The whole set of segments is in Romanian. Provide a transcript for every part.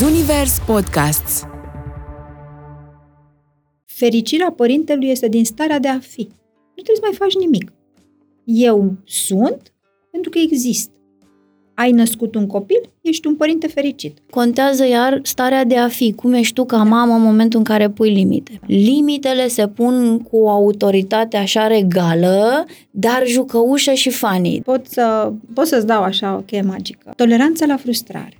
Zunivers Podcasts Fericirea părintelui este din starea de a fi. Nu trebuie să mai faci nimic. Eu sunt pentru că exist. Ai născut un copil, ești un părinte fericit. Contează iar starea de a fi, cum ești tu ca mamă în momentul în care pui limite. Limitele se pun cu o autoritate așa regală, dar jucăușă și funny. Pot, să, pot să-ți dau așa o cheie magică. Toleranța la frustrare.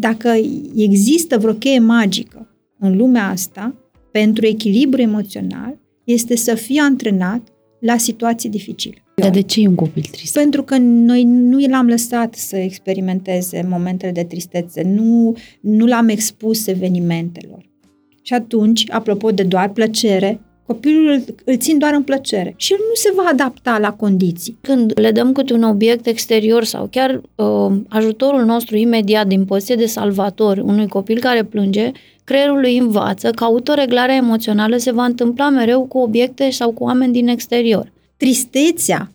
Dacă există vreo cheie magică în lumea asta, pentru echilibru emoțional, este să fii antrenat la situații dificile. Dar de ce e un copil trist? Pentru că noi nu l-am lăsat să experimenteze momentele de tristețe, nu, nu l-am expus evenimentelor. Și atunci, apropo de doar plăcere, copilul îl, îl țin doar în plăcere și el nu se va adapta la condiții. Când le dăm câte un obiect exterior sau chiar uh, ajutorul nostru imediat din poziție de salvator unui copil care plânge, creierul lui învață că autoreglarea emoțională se va întâmpla mereu cu obiecte sau cu oameni din exterior. Tristețea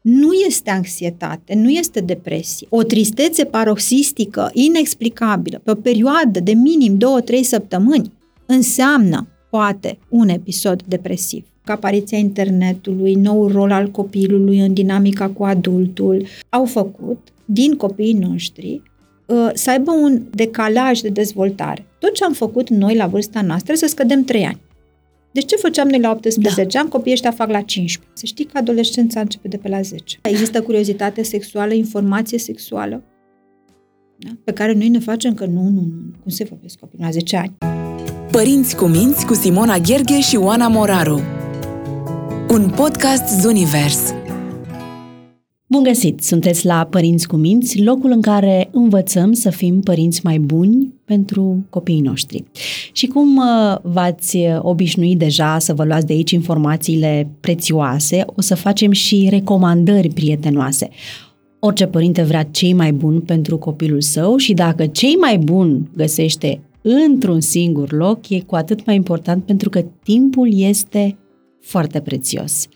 nu este anxietate, nu este depresie. O tristețe paroxistică, inexplicabilă, pe o perioadă de minim 2-3 săptămâni, înseamnă, poate, un episod depresiv. Apariția internetului, noul rol al copilului în dinamica cu adultul, au făcut din copiii noștri uh, să aibă un decalaj de dezvoltare. Tot ce am făcut noi la vârsta noastră să scădem 3 ani. Deci ce făceam noi la 18 da. ani, copiii ăștia fac la 15. Să știi că adolescența începe de pe la 10. Există curiozitate sexuală, informație sexuală, da? pe care noi ne facem că nu, nu, nu, cum se vorbesc copii la 10 ani. Părinți cu minți cu Simona Gherghe și Oana Moraru Un podcast Zunivers Bun găsit! Sunteți la Părinți cu Minți, locul în care învățăm să fim părinți mai buni pentru copiii noștri. Și cum uh, v-ați obișnuit deja să vă luați de aici informațiile prețioase, o să facem și recomandări prietenoase. Orice părinte vrea cei mai buni pentru copilul său și dacă cei mai buni găsește într-un singur loc, e cu atât mai important pentru că timpul este foarte prețios.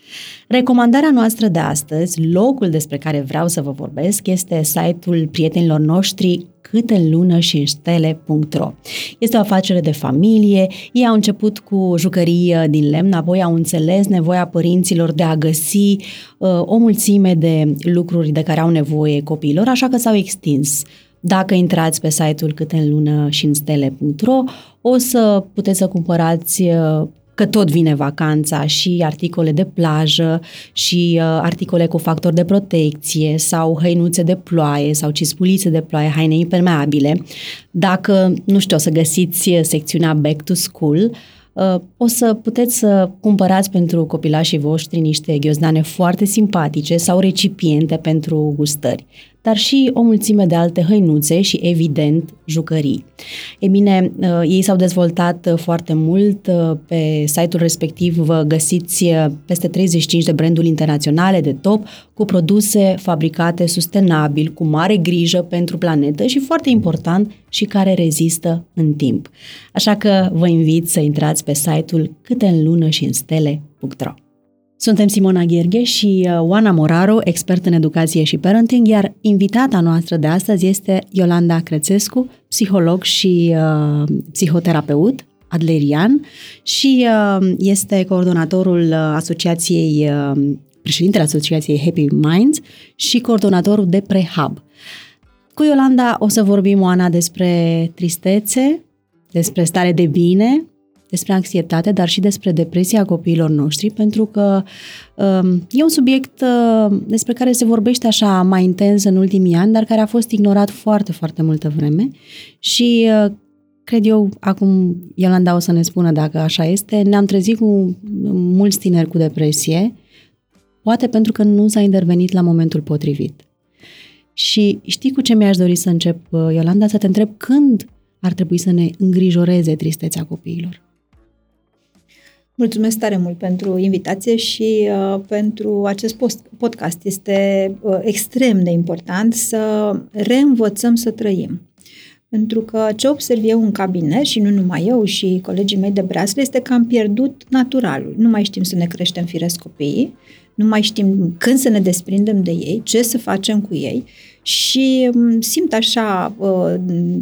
Recomandarea noastră de astăzi, locul despre care vreau să vă vorbesc, este site-ul prietenilor noștri cât în lună și în stele.ro. Este o afacere de familie, ei au început cu jucării uh, din lemn, apoi au înțeles nevoia părinților de a găsi uh, o mulțime de lucruri de care au nevoie copiilor, așa că s-au extins dacă intrați pe site-ul câte în lună și în stele.ro, o să puteți să cumpărați uh, că tot vine vacanța și articole de plajă și uh, articole cu factor de protecție sau hăinuțe de ploaie sau cispulițe de ploaie, haine impermeabile. Dacă, nu știu, o să găsiți secțiunea Back to School, uh, o să puteți să cumpărați pentru copilașii voștri niște ghiozdane foarte simpatice sau recipiente pentru gustări dar și o mulțime de alte hăinuțe și, evident, jucării. E bine, uh, ei s-au dezvoltat uh, foarte mult. Uh, pe site-ul respectiv vă găsiți peste 35 de branduri internaționale de top cu produse fabricate sustenabil, cu mare grijă pentru planetă și, foarte important, și care rezistă în timp. Așa că vă invit să intrați pe site-ul câte în lună și în stele.ro. Suntem Simona Gherghe și uh, Oana Moraru, expert în educație și parenting, iar invitata noastră de astăzi este Iolanda Crețescu, psiholog și uh, psihoterapeut adlerian și uh, este coordonatorul uh, asociației, uh, președintele asociației Happy Minds și coordonatorul de Prehab. Cu Iolanda o să vorbim, Oana, despre tristețe, despre stare de bine, despre anxietate, dar și despre depresia copiilor noștri, pentru că um, e un subiect uh, despre care se vorbește așa mai intens în ultimii ani, dar care a fost ignorat foarte, foarte multă vreme și uh, cred eu, acum Iolanda o să ne spună dacă așa este, ne-am trezit cu mulți tineri cu depresie, poate pentru că nu s-a intervenit la momentul potrivit. Și știi cu ce mi-aș dori să încep, uh, Iolanda, să te întreb când ar trebui să ne îngrijoreze tristețea copiilor? Mulțumesc tare mult pentru invitație și uh, pentru acest post, podcast. Este uh, extrem de important să reînvățăm să trăim. Pentru că ce observ eu în cabinet, și nu numai eu, și colegii mei de breaslă, este că am pierdut naturalul. Nu mai știm să ne creștem firesc copiii, nu mai știm când să ne desprindem de ei, ce să facem cu ei și mm, simt așa, uh,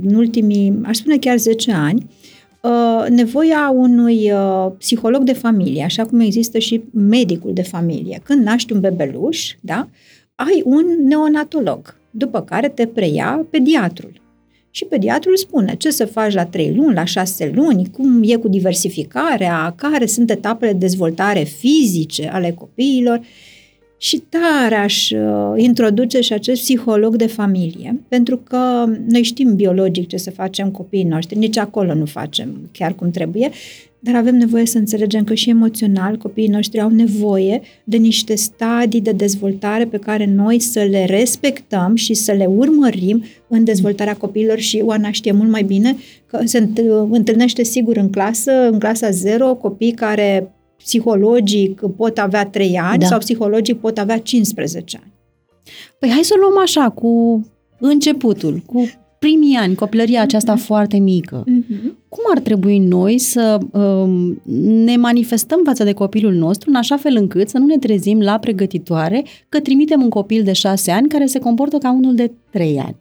în ultimii, aș spune chiar 10 ani, uh, nevoia unui uh, psiholog de familie, așa cum există și medicul de familie. Când naști un bebeluș, da, ai un neonatolog, după care te preia pediatrul. Și pediatrul spune ce să faci la 3 luni, la 6 luni, cum e cu diversificarea, care sunt etapele de dezvoltare fizice ale copiilor. Și tare aș uh, introduce și acest psiholog de familie, pentru că noi știm biologic ce să facem copiii noștri, nici acolo nu facem chiar cum trebuie, dar avem nevoie să înțelegem că și emoțional copiii noștri au nevoie de niște stadii de dezvoltare pe care noi să le respectăm și să le urmărim în dezvoltarea copiilor și Oana știe mult mai bine că se întâlnește sigur în clasă, în clasa 0, copii care psihologic pot avea 3 ani da. sau psihologic pot avea 15 ani. Păi hai să luăm așa, cu începutul, cu primii ani, copilăria aceasta mm-hmm. foarte mică. Mm-hmm. Cum ar trebui noi să um, ne manifestăm față de copilul nostru în așa fel încât să nu ne trezim la pregătitoare că trimitem un copil de șase ani care se comportă ca unul de trei ani?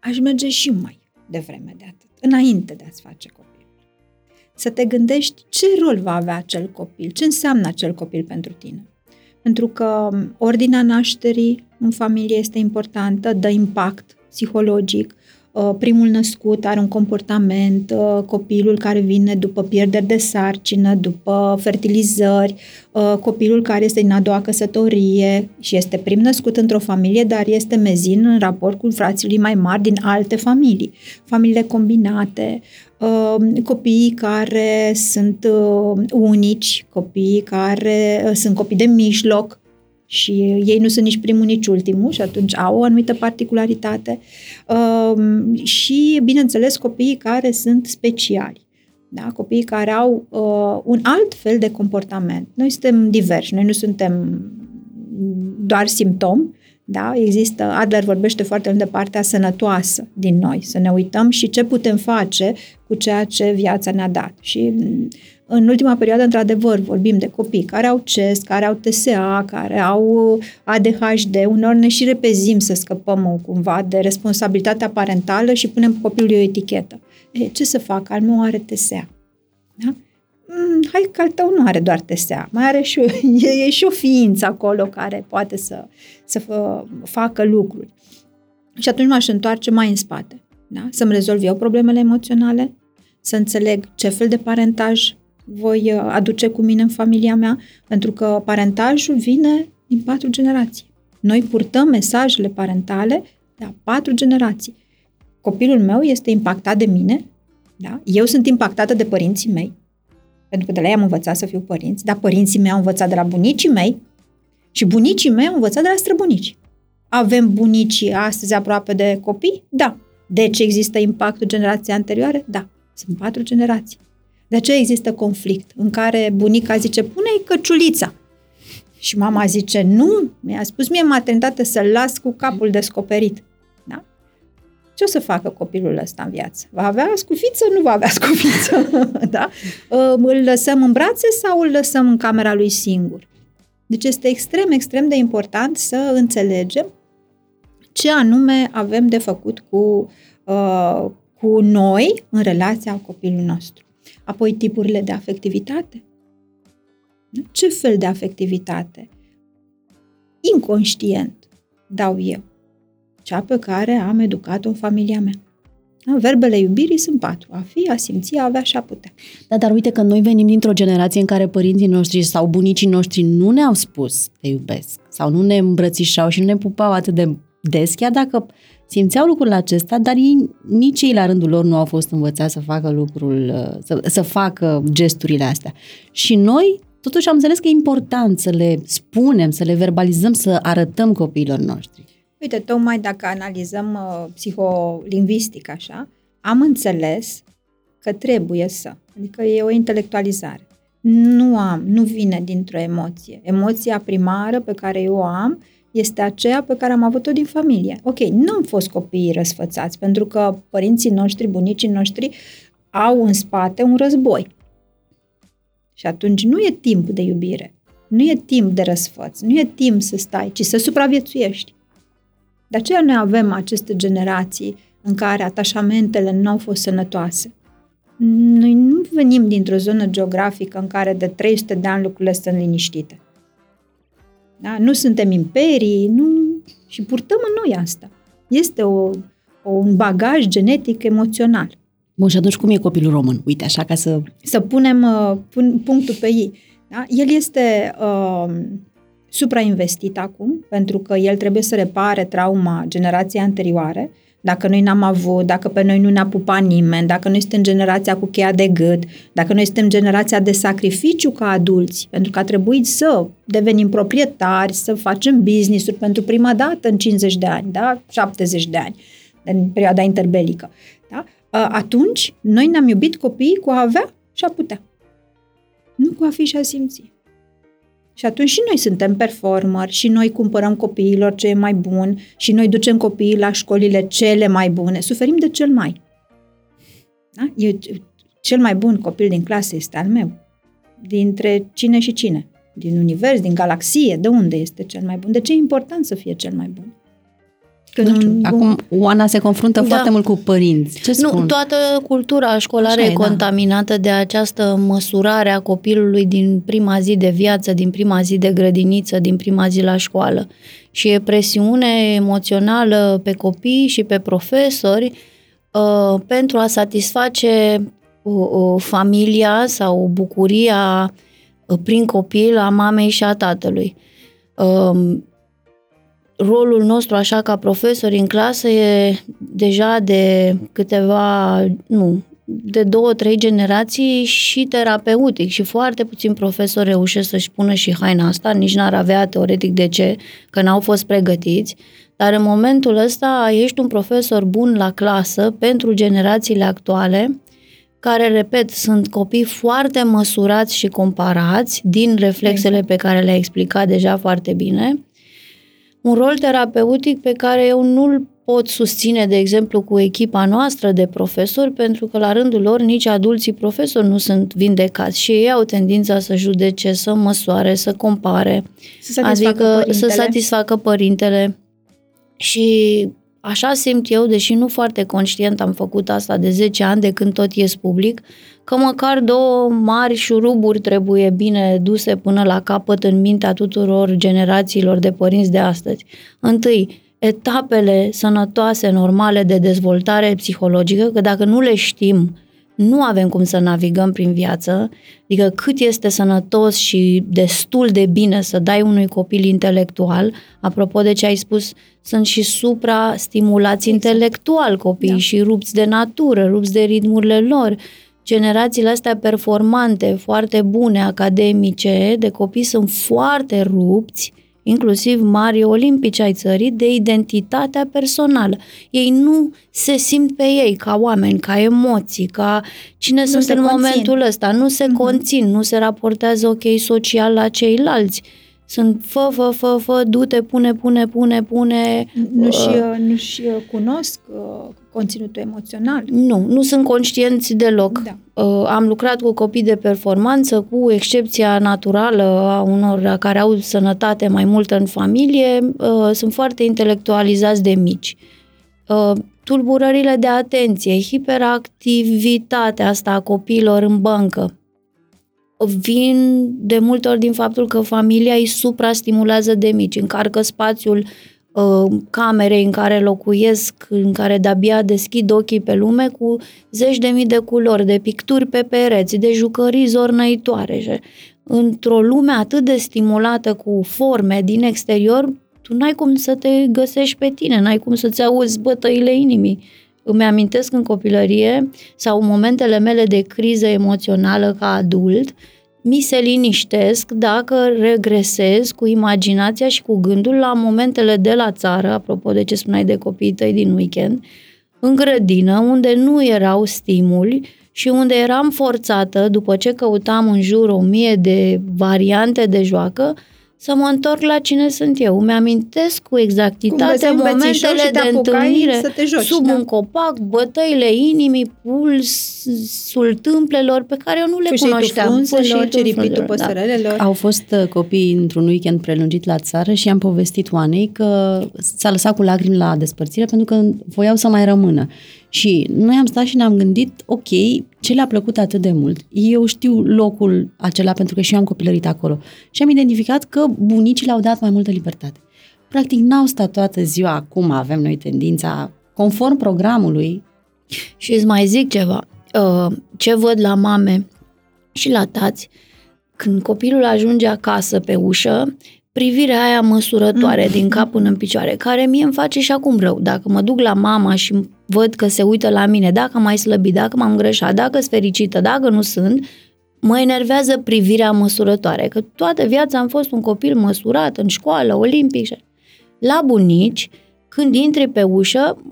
Aș merge și mai devreme de atât, înainte de a-ți face copil. Să te gândești ce rol va avea acel copil, ce înseamnă acel copil pentru tine. Pentru că ordinea nașterii în familie este importantă, dă impact psihologic, uh, primul născut are un comportament, uh, copilul care vine după pierderi de sarcină, după fertilizări, uh, copilul care este în a doua căsătorie și este prim născut într-o familie, dar este mezin în raport cu frații mai mari din alte familii, familiile combinate, copiii care sunt unici, copiii care sunt copii de mijloc, și ei nu sunt nici primul, nici ultimul și atunci au o anumită particularitate um, și, bineînțeles, copiii care sunt speciali. Da? Copiii care au uh, un alt fel de comportament. Noi suntem diversi, noi nu suntem doar simptom, da? Există, Adler vorbește foarte mult de partea sănătoasă din noi, să ne uităm și ce putem face cu ceea ce viața ne-a dat. Și în ultima perioadă, într-adevăr, vorbim de copii care au CES, care au TSA, care au ADHD, uneori ne și repezim să scăpăm cumva de responsabilitatea parentală și punem copilului o etichetă. E, ce să fac? Al meu are TSA. Da? Mm, hai că al tău nu are doar TSA, mai are și, e, e și o ființă acolo care poate să, să fă, facă lucruri. Și atunci m-aș întoarce mai în spate. Da? Să-mi rezolv eu problemele emoționale, să înțeleg ce fel de parentaj voi uh, aduce cu mine în familia mea, pentru că parentajul vine din patru generații. Noi purtăm mesajele parentale de a patru generații. Copilul meu este impactat de mine, da? eu sunt impactată de părinții mei, pentru că de la ei am învățat să fiu părinți, dar părinții mei au învățat de la bunicii mei și bunicii mei au învățat de la străbunici. Avem bunicii astăzi aproape de copii? Da. Deci există impactul generației anterioare? Da. Sunt patru generații. De aceea există conflict în care bunica zice, pune-i căciulița. Și mama zice, nu, mi-a spus mie maternitate să-l las cu capul descoperit. Da? Ce o să facă copilul ăsta în viață? Va avea scufiță? Nu va avea scufiță. da? Ă, îl lăsăm în brațe sau îl lăsăm în camera lui singur? Deci este extrem, extrem de important să înțelegem ce anume avem de făcut cu, uh, cu noi în relația cu copilul nostru. Apoi tipurile de afectivitate. Ce fel de afectivitate? Inconștient dau eu. Cea pe care am educat-o în familia mea. Da? Verbele iubirii sunt patru. A fi, a simți, a avea și a putea. Da, dar uite că noi venim dintr-o generație în care părinții noștri sau bunicii noștri nu ne-au spus te iubesc sau nu ne îmbrățișau și nu ne pupau atât de des, chiar dacă simțeau lucrul acesta, dar ei, nici ei la rândul lor nu au fost învățați să facă lucrul, uh, să, să facă gesturile astea. Și noi, totuși am înțeles că e important să le spunem, să le verbalizăm, să arătăm copiilor noștri. Uite, tocmai dacă analizăm uh, psiholingvistic așa, am înțeles că trebuie să, adică e o intelectualizare. Nu am, nu vine dintr-o emoție. Emoția primară pe care eu o am este aceea pe care am avut-o din familie. Ok, nu am fost copiii răsfățați, pentru că părinții noștri, bunicii noștri, au în spate un război. Și atunci nu e timp de iubire. Nu e timp de răsfăț, nu e timp să stai, ci să supraviețuiești. De aceea noi avem aceste generații în care atașamentele nu au fost sănătoase. Noi nu venim dintr-o zonă geografică în care de 300 de ani lucrurile sunt liniștite. Da? Nu suntem imperii, nu... și purtăm în noi asta. Este o, o, un bagaj genetic emoțional. Bun, și atunci cum e copilul român? Uite, așa ca să... Să punem uh, pun, punctul pe ei. Da? El este uh, suprainvestit acum, pentru că el trebuie să repare trauma generației anterioare, dacă noi n-am avut, dacă pe noi nu ne-a pupat nimeni, dacă noi suntem generația cu cheia de gât, dacă noi suntem generația de sacrificiu ca adulți, pentru că a trebuit să devenim proprietari, să facem business-uri pentru prima dată în 50 de ani, da? 70 de ani, în perioada interbelică. Da? Atunci, noi ne-am iubit copiii cu a avea și a putea. Nu cu a fi și a simți. Și atunci și noi suntem performeri și noi cumpărăm copiilor ce e mai bun și noi ducem copiii la școlile cele mai bune. Suferim de cel mai. Da? Eu, cel mai bun copil din clasă este al meu. Dintre cine și cine? Din univers, din galaxie, de unde este cel mai bun? De ce e important să fie cel mai bun? Că nu știu, acum Oana se confruntă da. foarte mult cu părinți. Ce spun? Nu, toată cultura școlară Așa e, e da. contaminată da. de această măsurare a copilului din prima zi de viață, din prima zi de grădiniță, din prima zi la școală. Și e presiune emoțională pe copii și pe profesori uh, pentru a satisface uh, uh, familia sau bucuria uh, prin copil a mamei și a tatălui. Uh, rolul nostru așa ca profesori în clasă e deja de câteva, nu, de două, trei generații și terapeutic și foarte puțin profesori reușesc să-și pună și haina asta, nici n-ar avea teoretic de ce, că n-au fost pregătiți, dar în momentul ăsta ești un profesor bun la clasă pentru generațiile actuale, care, repet, sunt copii foarte măsurați și comparați din reflexele pe care le-ai explicat deja foarte bine un rol terapeutic pe care eu nu-l pot susține, de exemplu, cu echipa noastră de profesori, pentru că la rândul lor nici adulții profesori nu sunt vindecați și ei au tendința să judece, să măsoare, să compare, să satisfacă adică părintele. să satisfacă părintele. Și așa simt eu, deși nu foarte conștient am făcut asta de 10 ani de când tot ies public, că măcar două mari șuruburi trebuie bine duse până la capăt în mintea tuturor generațiilor de părinți de astăzi. Întâi, etapele sănătoase, normale de dezvoltare psihologică, că dacă nu le știm, nu avem cum să navigăm prin viață, adică cât este sănătos și destul de bine să dai unui copil intelectual, apropo de ce ai spus, sunt și supra-stimulați exact. intelectual copiii da. și rupți de natură, rupți de ritmurile lor. Generațiile astea performante, foarte bune, academice, de copii sunt foarte rupți inclusiv mari olimpici ai țării, de identitatea personală. Ei nu se simt pe ei ca oameni, ca emoții, ca cine nu sunt în conțin. momentul ăsta. Nu se uh-huh. conțin, nu se raportează ok social la ceilalți. Sunt fă, fă, fă, fă, du-te, pune, pune, pune, pune. Nu-și, uh, nu-și cunosc uh, conținutul emoțional. Nu, nu sunt conștienți deloc. Da. Uh, am lucrat cu copii de performanță, cu excepția naturală a unor care au sănătate mai multă în familie, uh, sunt foarte intelectualizați de mici. Uh, tulburările de atenție, hiperactivitatea asta a copiilor în bancă, vin de multe ori din faptul că familia îi suprastimulează de mici, încarcă spațiul Uh, camerei în care locuiesc, în care de-abia deschid ochii pe lume, cu zeci de mii de culori, de picturi pe pereți, de jucării zornăitoare. Într-o lume atât de stimulată cu forme din exterior, tu n-ai cum să te găsești pe tine, n-ai cum să-ți auzi bătăile inimii. Îmi amintesc în copilărie sau momentele mele de criză emoțională ca adult, mi se liniștesc dacă regresez cu imaginația și cu gândul la momentele de la țară, apropo de ce spuneai de copiii tăi din weekend, în grădină, unde nu erau stimuli și unde eram forțată, după ce căutam în jur o mie de variante de joacă, să mă întorc la cine sunt eu. Îmi amintesc cu exactitate momentele de întâlnire să te joci, sub da? un copac, bătăile inimii, pulsul tâmplelor pe care eu nu le Fâșitul cunoșteam. frunzelor, Fâșitul ciripitul frunzelor, da. păsărelelor. Au fost uh, copii într-un weekend prelungit la țară și am povestit Oanei că s-a lăsat cu lacrimi la despărțire pentru că voiau să mai rămână. Și noi am stat și ne-am gândit, ok, ce le-a plăcut atât de mult? Eu știu locul acela pentru că și eu am copilărit acolo. Și am identificat că bunicii le-au dat mai multă libertate. Practic n-au stat toată ziua, acum avem noi tendința, conform programului, Și îți mai zic ceva. Uh, Ce văd la mame și la tați, când copilul ajunge acasă pe ușă, privirea aia măsurătoare din cap până în picioare, care mie îmi face și acum rău. Dacă mă duc la mama și văd că se uită la mine, dacă am mai slăbit, dacă m-am greșat, dacă sunt fericită, dacă nu sunt, mă enervează privirea măsurătoare, că toată viața am fost un copil măsurat în școală, olimpic. și- La bunici, când intri pe ușă,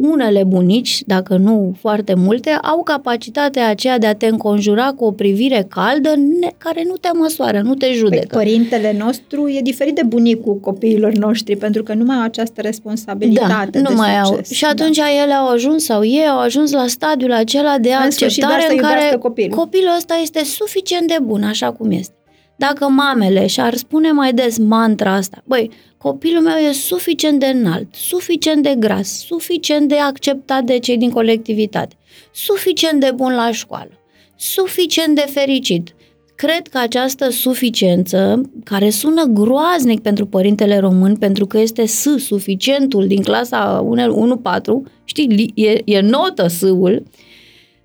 unele bunici, dacă nu foarte multe, au capacitatea aceea de a te înconjura cu o privire caldă ne- care nu te măsoară, nu te Păi, judecă. părintele nostru e diferit de bunicul copiilor noștri, pentru că nu mai au această responsabilitate da, nu de mai au. succes. Și atunci ele au ajuns sau ei au ajuns la stadiul acela de În sfârșit, doar acceptare să în care iubească copilul. copilul ăsta este suficient de bun așa cum este. Dacă mamele și-ar spune mai des mantra asta, băi, copilul meu e suficient de înalt, suficient de gras, suficient de acceptat de cei din colectivitate, suficient de bun la școală, suficient de fericit. Cred că această suficiență, care sună groaznic pentru părintele român, pentru că este S, suficientul din clasa 1-4, știi, li- e, e notă S-ul,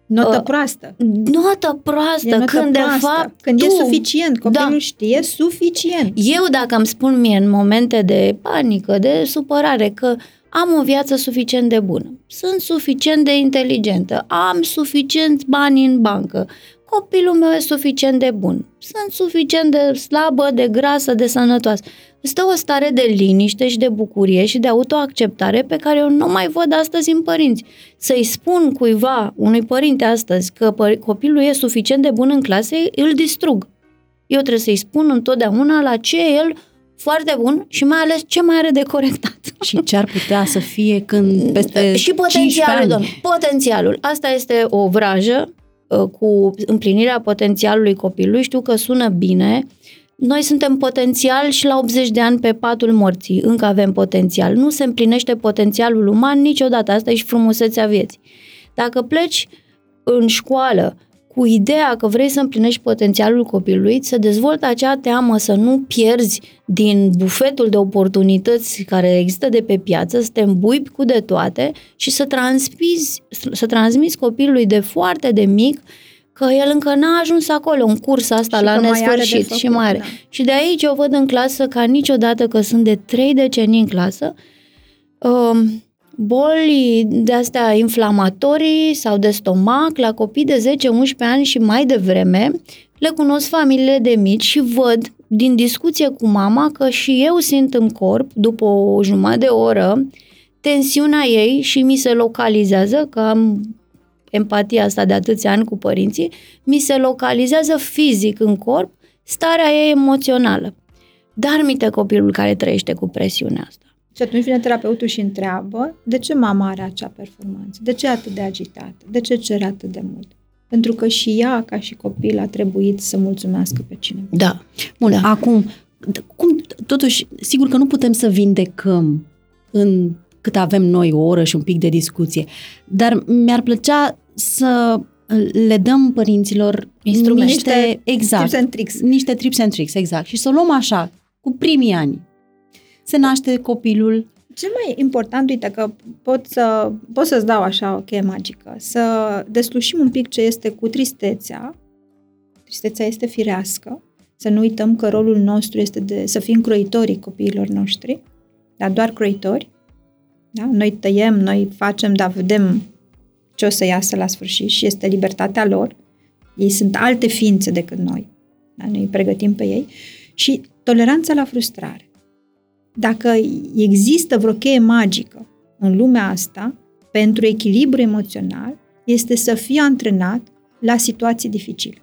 Notă Uh, proastă. notă proastă, E notă când de proastă. fapt Când tu, e suficient, copilul Da. știe suficient. Eu dacă îmi spun mie în momente de panică, de supărare, că am o viață suficient de bună, sunt suficient de inteligentă, am suficient bani în bancă, copilul meu e suficient de bun, sunt suficient de slabă, de grasă, de sănătoasă. Îți dă o stare de liniște și de bucurie și de autoacceptare pe care eu nu mai văd astăzi în părinți. Să-i spun cuiva, unui părinte astăzi, că păr- copilul e suficient de bun în clase, îl distrug. Eu trebuie să-i spun întotdeauna la ce e el foarte bun și mai ales ce mai are de corectat. și ce ar putea să fie când peste și 15 potențialul, ani. domn, potențialul. Asta este o vrajă uh, cu împlinirea potențialului copilului. Știu că sună bine. Noi suntem potențial și la 80 de ani pe patul morții. Încă avem potențial. Nu se împlinește potențialul uman niciodată. Asta e și frumusețea vieții. Dacă pleci în școală cu ideea că vrei să împlinești potențialul copilului, să dezvoltă acea teamă să nu pierzi din bufetul de oportunități care există de pe piață, să te îmbuibi cu de toate și să transmiți, să transmiți copilului de foarte de mic că el încă n-a ajuns acolo în cursa asta Și la că mai are de nesfârșit făcut, și mai are. da. Și de aici o văd în clasă ca niciodată că sunt de trei decenii în clasă, um, boli de astea inflamatorii sau de stomac la copii de 10-11 ani și mai devreme, le cunosc familiile de mici și văd din discuție cu mama că și eu simt în corp, după o jumătate de oră, tensiunea ei și mi se localizează, că am empatia asta de atâția ani cu părinții, mi se localizează fizic în corp starea ei emoțională. Dar minte copilul care trăiește cu presiunea asta. Și atunci vine terapeutul și întreabă de ce mama are acea performanță, de ce e atât de agitată, de ce cere atât de mult. Pentru că și ea, ca și copil, a trebuit să mulțumească pe cineva. Da. Bun, Da. acum, d- cum, totuși, sigur că nu putem să vindecăm în cât avem noi o oră și un pic de discuție, dar mi-ar plăcea să le dăm părinților Instrumente. niște, exact, Tips and tricks. niște tips and tricks, exact, și să o luăm așa, cu primii ani. Se naște copilul, Cel mai important, uite că pot, să, pot să-ți dau așa o cheie magică, să deslușim un pic ce este cu tristețea. Tristețea este firească. Să nu uităm că rolul nostru este de să fim croitorii copiilor noștri, dar doar croitori. Da? Noi tăiem, noi facem, dar vedem ce o să iasă la sfârșit și este libertatea lor. Ei sunt alte ființe decât noi. Da? Noi îi pregătim pe ei. Și toleranța la frustrare. Dacă există vreo cheie magică în lumea asta pentru echilibru emoțional, este să fie antrenat la situații dificile.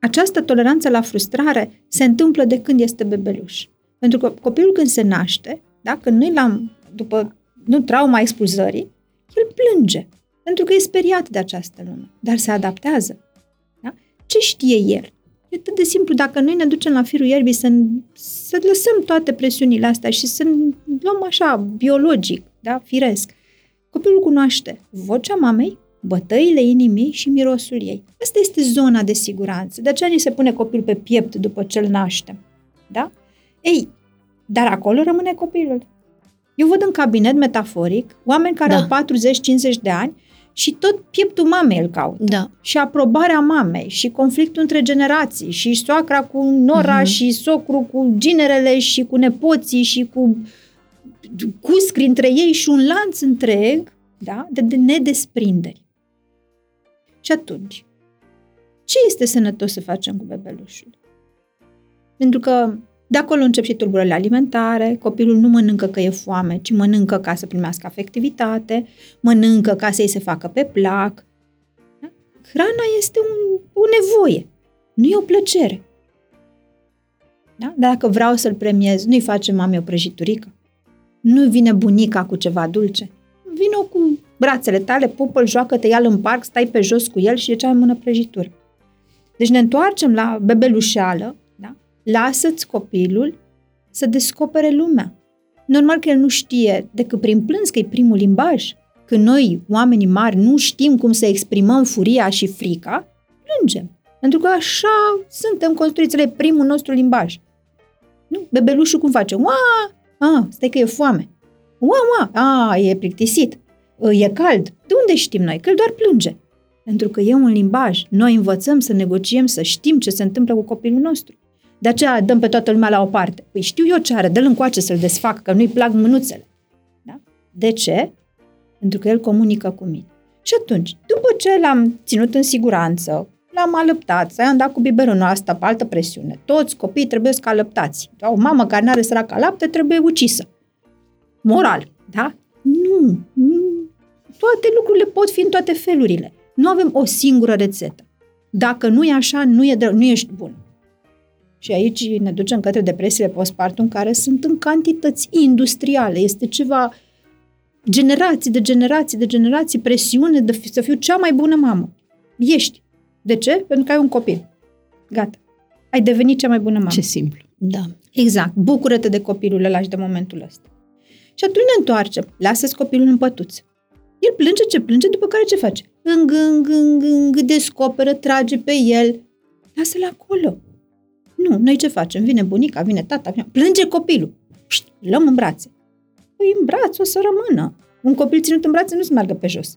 această toleranță la frustrare se întâmplă de când este bebeluș. Pentru că copilul când se naște, da, când noi l-am, după nu trauma expulzării, el plânge. Pentru că e speriat de această lume. Dar se adaptează. Da? Ce știe el? E atât de simplu. Dacă noi ne ducem la firul ierbii să, să lăsăm toate presiunile astea și să luăm așa, biologic, da, firesc, copilul cunoaște vocea mamei, bătăile inimii și mirosul ei. Asta este zona de siguranță. De aceea ni se pune copilul pe piept după ce îl naștem. Da? Ei, dar acolo rămâne copilul. Eu văd în cabinet, metaforic, oameni care da. au 40-50 de ani și tot pieptul mamei îl caut. Da. Și aprobarea mamei și conflictul între generații și soacra cu nora uh-huh. și socru cu ginerele și cu nepoții și cu cuscri între ei și un lanț întreg da? de, de nedesprinderi. Și atunci, ce este sănătos să facem cu bebelușul? Pentru că de acolo încep și tulburările alimentare, copilul nu mănâncă că e foame, ci mănâncă ca să primească afectivitate, mănâncă ca să-i se facă pe plac. Da? Hrana este un, o nevoie, nu e o plăcere. Da? Dacă vreau să-l premiez, nu-i face mami o prăjiturică. Nu vine bunica cu ceva dulce. Vino cu brațele tale, pupă-l, joacă-te, ia în parc, stai pe jos cu el și e cea mai bună prăjitură. Deci ne întoarcem la bebelușeală, Lasă-ți copilul să descopere lumea. Normal că el nu știe decât prin plâns, că e primul limbaj. Când noi, oamenii mari, nu știm cum să exprimăm furia și frica, plângem. Pentru că așa suntem construiți, e primul nostru limbaj. Nu? Bebelușul cum face? Ua! A, stai că e foame. Ua, ua! A, e plictisit. E cald. De unde știm noi? Că el doar plânge. Pentru că e un limbaj. Noi învățăm să negociem, să știm ce se întâmplă cu copilul nostru. De aceea dăm pe toată lumea la o parte. Păi știu eu ce are, dă-l încoace să-l desfac, că nu-i plac mânuțele. Da? De ce? Pentru că el comunică cu mine. Și atunci, după ce l-am ținut în siguranță, l-am alăptat, să i-am dat cu biberonul asta pe altă presiune. Toți copiii trebuie să alăptați. Da? O mamă care nu are săraca lapte trebuie ucisă. Moral, da? Nu, nu. Toate lucrurile pot fi în toate felurile. Nu avem o singură rețetă. Dacă nu e așa, nu, e, nu ești bun. Și aici ne ducem către depresiile postpartum care sunt în cantități industriale. Este ceva generații de generații de generații, presiune de fi, să fiu cea mai bună mamă. Ești. De ce? Pentru că ai un copil. Gata. Ai devenit cea mai bună mamă. Ce simplu. Da. Exact. Bucură-te de copilul ăla și de momentul ăsta. Și atunci ne întoarcem. Lasă-ți copilul în pătuț. El plânge ce plânge, după care ce face? Îng, îng, îng, îng, descoperă, trage pe el. Lasă-l acolo. Nu, noi ce facem? Vine bunica, vine tata, vine... plânge copilul. Șt, luăm în brațe. Păi în braț o să rămână. Un copil ținut în brațe nu se meargă pe jos.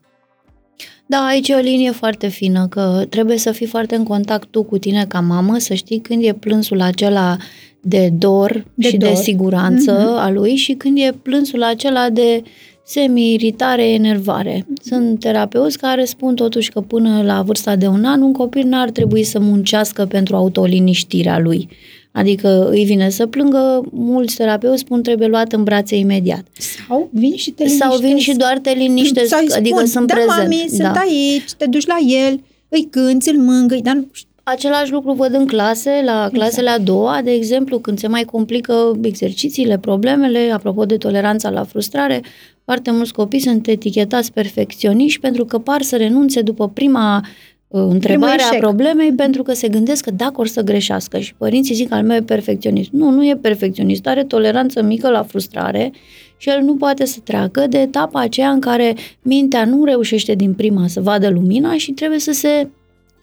Da, aici e o linie foarte fină, că trebuie să fii foarte în contact tu cu tine ca mamă, să știi când e plânsul acela de dor de și dor. de siguranță mm-hmm. a lui și când e plânsul acela de semi-iritare, enervare. Sunt terapeuți care spun totuși că până la vârsta de un an un copil n-ar trebui să muncească pentru autoliniștirea lui. Adică îi vine să plângă, mulți terapeuți spun trebuie luat în brațe imediat. Sau vin și te liniștesc. Sau vin și doar te liniștesc, Sau adică spun, sunt da, prezent. Mami, da. sunt aici, te duci la el, îi cânți, îl mângâi, dar nu Același lucru văd în clase, la exact. clasele a doua, de exemplu, când se mai complică exercițiile, problemele, apropo de toleranța la frustrare, foarte mulți copii sunt etichetați perfecționiști pentru că par să renunțe după prima uh, întrebare a problemei pentru că se gândesc că dacă or să greșească și părinții zic al meu e perfecționist. Nu, nu e perfecționist, are toleranță mică la frustrare și el nu poate să treacă de etapa aceea în care mintea nu reușește din prima să vadă lumina și trebuie să se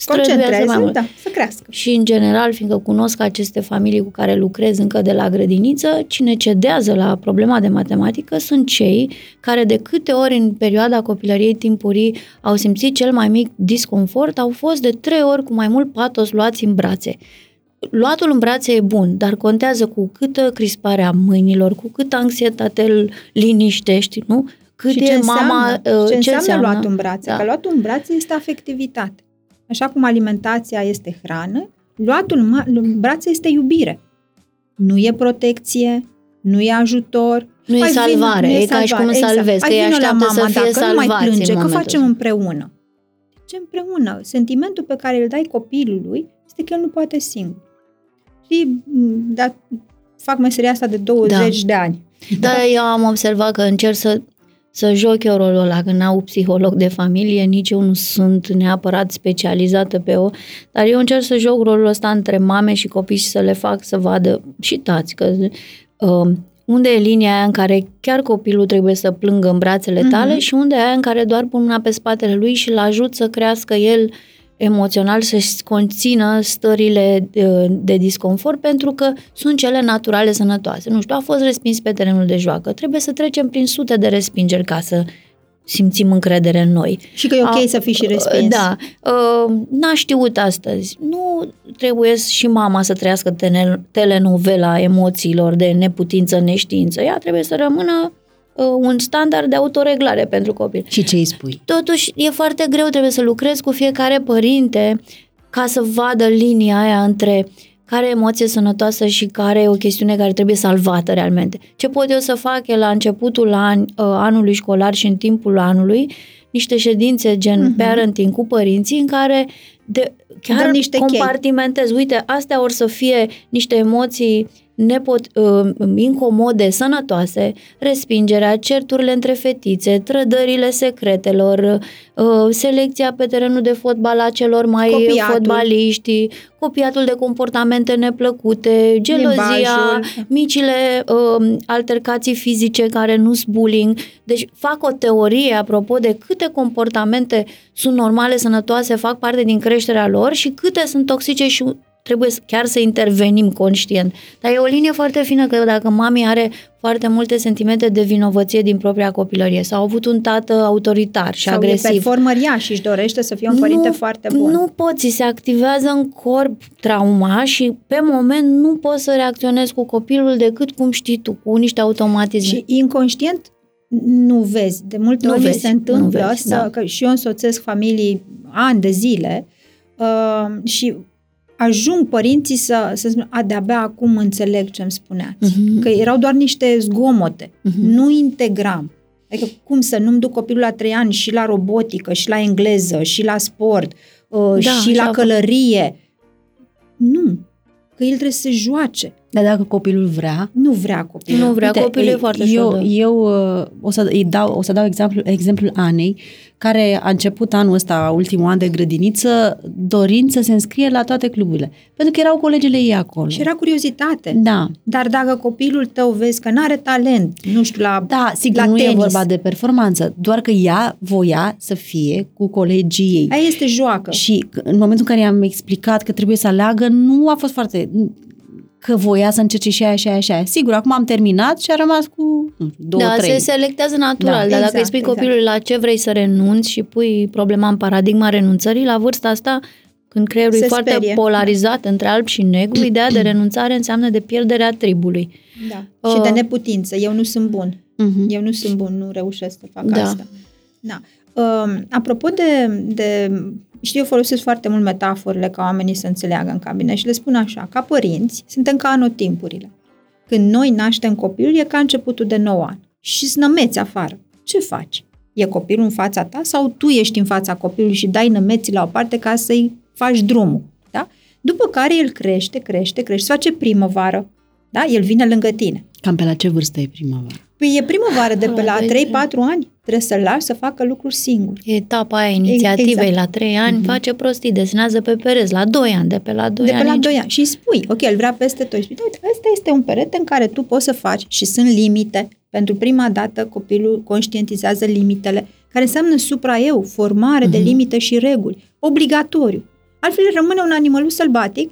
Concentreze, mai mult. da, să crească. Și în general, fiindcă cunosc aceste familii cu care lucrez încă de la grădiniță, cine cedează la problema de matematică sunt cei care de câte ori în perioada copilăriei timpurii au simțit cel mai mic disconfort, au fost de trei ori cu mai mult patos luați în brațe. Luatul în brațe e bun, dar contează cu câtă crispare a mâinilor, cu câtă anxietate îl liniștești, nu? Cât și e ce mama... Înseamnă, ce, ce înseamnă, înseamnă luatul în brațe? Da. Că luatul în brațe este afectivitate. Așa cum alimentația este hrană, luatul în brațe este iubire. Nu e protecție, nu e ajutor. Nu e salvare, vin, nu e, e ca și cum exact. salvezi, că la mama, să fie dacă nu mai plânge, că facem ăsta. împreună. Ce împreună? Sentimentul pe care îl dai copilului este că el nu poate singur. Și da, fac meseria asta de 20 da. de ani. Da, eu am observat că încerc să să joc eu rolul ăla, că n-au psiholog de familie, nici eu nu sunt neapărat specializată pe o, dar eu încerc să joc rolul ăsta între mame și copii și să le fac să vadă și tați, că uh, unde e linia aia în care chiar copilul trebuie să plângă în brațele tale mm-hmm. și unde e aia în care doar pun mâna pe spatele lui și îl ajut să crească el emoțional să-și conțină stările de, de disconfort pentru că sunt cele naturale sănătoase. Nu știu, a fost respins pe terenul de joacă. Trebuie să trecem prin sute de respingeri ca să simțim încredere în noi. Și că e ok a, să fii și respins. Da. Uh, n-a știut astăzi. Nu trebuie și mama să trăiască telenovela emoțiilor de neputință, neștiință. Ea trebuie să rămână uh, un standard de autoreglare pentru copil. Și ce îi spui? Totuși, e foarte greu, trebuie să lucrezi cu fiecare părinte ca să vadă linia aia între care e emoție sănătoasă și care e o chestiune care trebuie salvată realmente. Ce pot eu să fac e la începutul an, uh, anului școlar și în timpul anului niște ședințe gen uh-huh. parenting cu părinții în care de, chiar niște compartimentez. Chei. Uite, astea or să fie niște emoții nepot, uh, incomode, sănătoase, respingerea, certurile între fetițe, trădările secretelor, uh, selecția pe terenul de fotbal a celor mai copiatul. fotbaliști, copiatul de comportamente neplăcute, gelozia, Limbajul. micile uh, altercații fizice care nu sunt bullying. Deci fac o teorie apropo de câte comportamente sunt normale, sănătoase, fac parte din creșterea lor și câte sunt toxice și trebuie chiar să intervenim conștient. Dar e o linie foarte fină că dacă mami are foarte multe sentimente de vinovăție din propria copilărie sau a avut un tată autoritar și sau agresiv. Sau e performăria și își dorește să fie un părinte nu, foarte bun. Nu poți, se activează în corp trauma și pe moment nu poți să reacționezi cu copilul decât cum știi tu, cu niște automatisme. Și inconștient nu vezi. De multe nu ori vezi, se întâmplă vezi, să, da. că și eu însoțesc familii ani de zile uh, și ajung părinții să, să spună, a, de-abia acum înțeleg ce îmi spuneați. Uh-huh. Că erau doar niște zgomote. Uh-huh. Nu integram. Adică cum să nu-mi duc copilul la trei ani și la robotică, și la engleză, și la sport, uh, da, și la călărie. Nu. Că el trebuie să se joace. Dar dacă copilul vrea? Nu vrea copilul. Nu vrea, Uite, copilul e foarte Eu, eu uh, o, să, îi dau, o să dau exemplu, exemplul Anei, care a început anul ăsta, ultimul an de grădiniță, dorind să se înscrie la toate cluburile. Pentru că erau colegele ei acolo. Și era curiozitate. Da. Dar dacă copilul tău vezi că nu are talent, nu știu, la Da, sigur, la nu tenis. e vorba de performanță, doar că ea voia să fie cu colegii ei. Aia este joacă. Și în momentul în care i-am explicat că trebuie să aleagă, nu a fost foarte că voia să încerce și aia și aia și aia. Sigur, acum am terminat și a rămas cu nu știu, două, da, trei. se selectează natural, da, dar exact, dacă îi spui exact. copilului la ce vrei să renunți și pui problema în paradigma renunțării, la vârsta asta, când creierul Se e foarte sperie. polarizat între alb și negru, ideea de renunțare înseamnă de pierderea tribului. Da. Uh, și de neputință. Eu nu sunt bun. Mhm. Eu nu sunt bun, nu reușesc să fac Da. asta. Da. Uh, apropo de, de... Știu, eu folosesc foarte mult metaforele ca oamenii să înțeleagă în cabinet și le spun așa, ca părinți, suntem ca anotimpurile. Când noi naștem copilul, e ca începutul de 9 ani. Și snămeți afară. Ce faci? E copilul în fața ta sau tu ești în fața copilului și dai nămeții la o parte ca să-i faci drumul? Da? După care el crește, crește, crește, se face primăvară. Da? El vine lângă tine. Cam pe la ce vârstă e primăvara? Păi e primăvară de pe La la doi, 3-4 ani. Trebuie să-l lași să facă lucruri singur. Etapa aia inițiativei Exact. la 3 ani face prostii, desenează pe pereți la 2 ani, de pe la 2 de ani. pe la nici- 2 ani. Și îi spui, ok, el vrea peste tot. Și spui, uite, ăsta este un perete în care tu poți să faci și sunt limite. Pentru prima dată copilul conștientizează limitele, care înseamnă supra-eu, formare de limite și reguli. Obligatoriu. Altfel rămâne un animăluț sălbatic,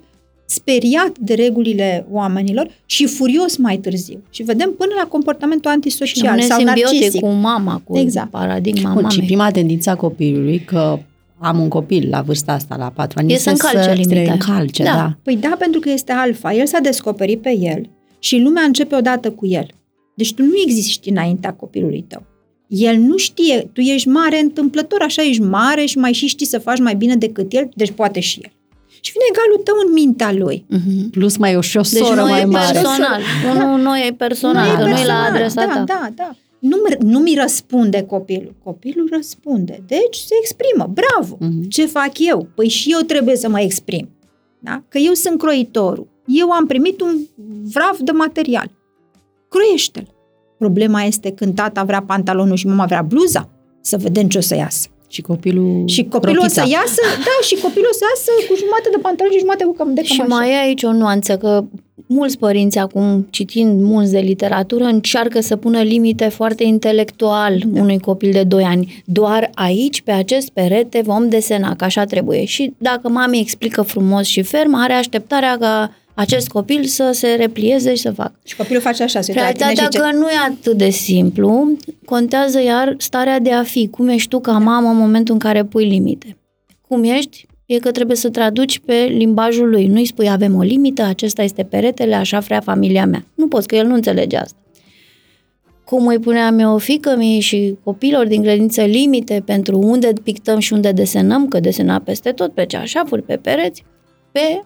speriat de regulile oamenilor și furios mai târziu. Și vedem până la comportamentul Și antisocial rămâne sau simbiotic narcisic. cu mama, cu Exact. paradigma Bun, și mamei. prima tendință a copilului, că am un copil la vârsta asta, la patru ani, E este să încalce să limitele. se încalce, Da. da. Păi da, pentru că este alfa. El s-a descoperit pe el și lumea începe odată cu el. Deci tu nu existi înaintea copilului tău. El nu știe, tu ești mare întâmplător, așa ești mare și mai și știi să faci mai bine decât el, deci poate și el. Și vine egalul tău în mintea lui. Mhm. Plus mai e o și o Deci soră nu mai e mare. personal. Nu, nu e personal, e că nu e la personal. adresa da, ta. Da, da. Nu, nu mi răspunde copilul. Copilul răspunde. Deci se exprimă. Bravo! Mhm. Ce fac eu? Păi și eu trebuie să mă exprim. Da? Că eu sunt croitorul. Eu am primit un vraf de material. Croiește-l. Problema este când tata vrea pantalonul și mama vrea bluza, să vedem ce o să iasă. Și copilul Și copilul rochița. o să iasă, da, și copilul o să iasă cu jumătate de pantalon și jumătate cu cam de Și cămașă. mai e aici o nuanță, că mulți părinți acum, citind mulți de literatură, încearcă să pună limite foarte intelectual da. unui copil de 2 ani. Doar aici, pe acest perete, vom desena, că așa trebuie. Și dacă mami explică frumos și ferm, are așteptarea ca acest copil să se replieze și să facă. Și copilul face așa, se uită la tine Realitatea și zice, că nu e atât de simplu, contează iar starea de a fi. Cum ești tu ca mamă în momentul în care pui limite. Cum ești, e că trebuie să traduci pe limbajul lui. Nu-i spui avem o limită, acesta este peretele, așa vrea familia mea. Nu poți, că el nu înțelege asta. Cum îi puneam eu fică mi și copilor din grădiniță limite pentru unde pictăm și unde desenăm, că desena peste tot, pe ceașafuri, pe pereți, pe